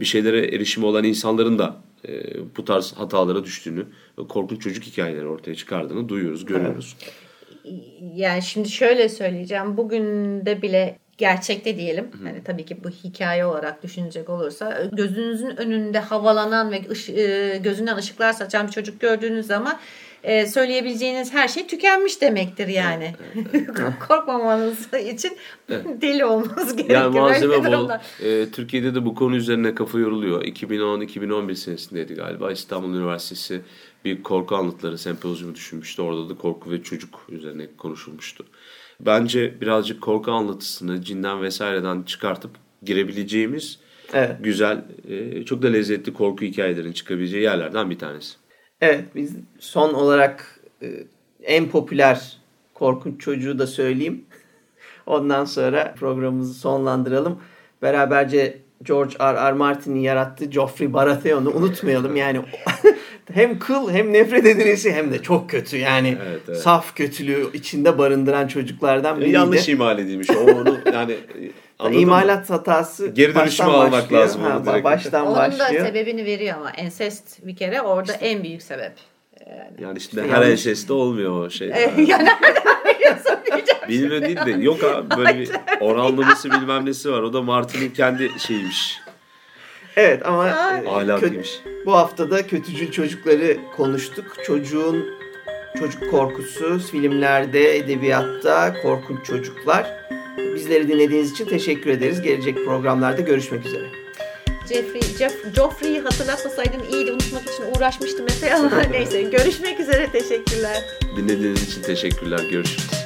bir şeylere erişimi olan insanların da e, bu tarz hatalara düştüğünü korkunç çocuk hikayeleri ortaya çıkardığını duyuyoruz, görüyoruz. Yani şimdi şöyle söyleyeceğim. Bugün de bile gerçekte diyelim. Hani tabii ki bu hikaye olarak düşünecek olursa gözünüzün önünde havalanan ve ışı- e, gözünden ışıklar saçan bir çocuk gördüğünüz zaman e, söyleyebileceğiniz her şey tükenmiş demektir yani. Korkmamanız için deli olmanız gerekiyor. Yani malzeme bol. Ee, Türkiye'de de bu konu üzerine kafa yoruluyor. 2010-2011 senesindeydi galiba. İstanbul Üniversitesi bir korku anlatıları sempozyumu düşünmüştü. Orada da korku ve çocuk üzerine konuşulmuştu. Bence birazcık korku anlatısını cinden vesaireden çıkartıp girebileceğimiz Evet. güzel, e, çok da lezzetli korku hikayelerinin çıkabileceği yerlerden bir tanesi. Evet biz son olarak e, en popüler korkunç çocuğu da söyleyeyim. Ondan sonra programımızı sonlandıralım. Beraberce George R. R. Martin'in yarattığı Geoffrey Baratheon'u unutmayalım. Yani hem kıl hem nefret edilesi hem de çok kötü. Yani Evet, evet. saf kötülüğü içinde barındıran çocuklardan E, biriydi. yanlış imal edilmiş. O onu yani anladın mı? İmalat hatası Geri dönüşümü almak başlıyor. lazım onu Ha, direkt. Baştan Onun başlıyor. da sebebini veriyor ama ensest bir kere orada en büyük sebep. Yani işte İşte her yanlış- enseste olmuyor o şey. yani Bilmiyor değil de yok abi böyle bir oranlaması bilmem nesi var. O da Martin'in kendi şeyiymiş. Evet ama e, Ahlakıymış. bu haftada kötücül çocukları konuştuk. Çocuğun çocuk korkusu filmlerde, edebiyatta, korkunç çocuklar. Bizleri dinlediğiniz için teşekkür ederiz. Gelecek programlarda görüşmek üzere. Jeffrey, Jeff, Joffrey'i hatırlatmasaydın iyiydi. Unutmak için uğraşmıştım Efe ama neyse. Görüşmek üzere. Teşekkürler. Dinlediğiniz için teşekkürler. Görüşürüz.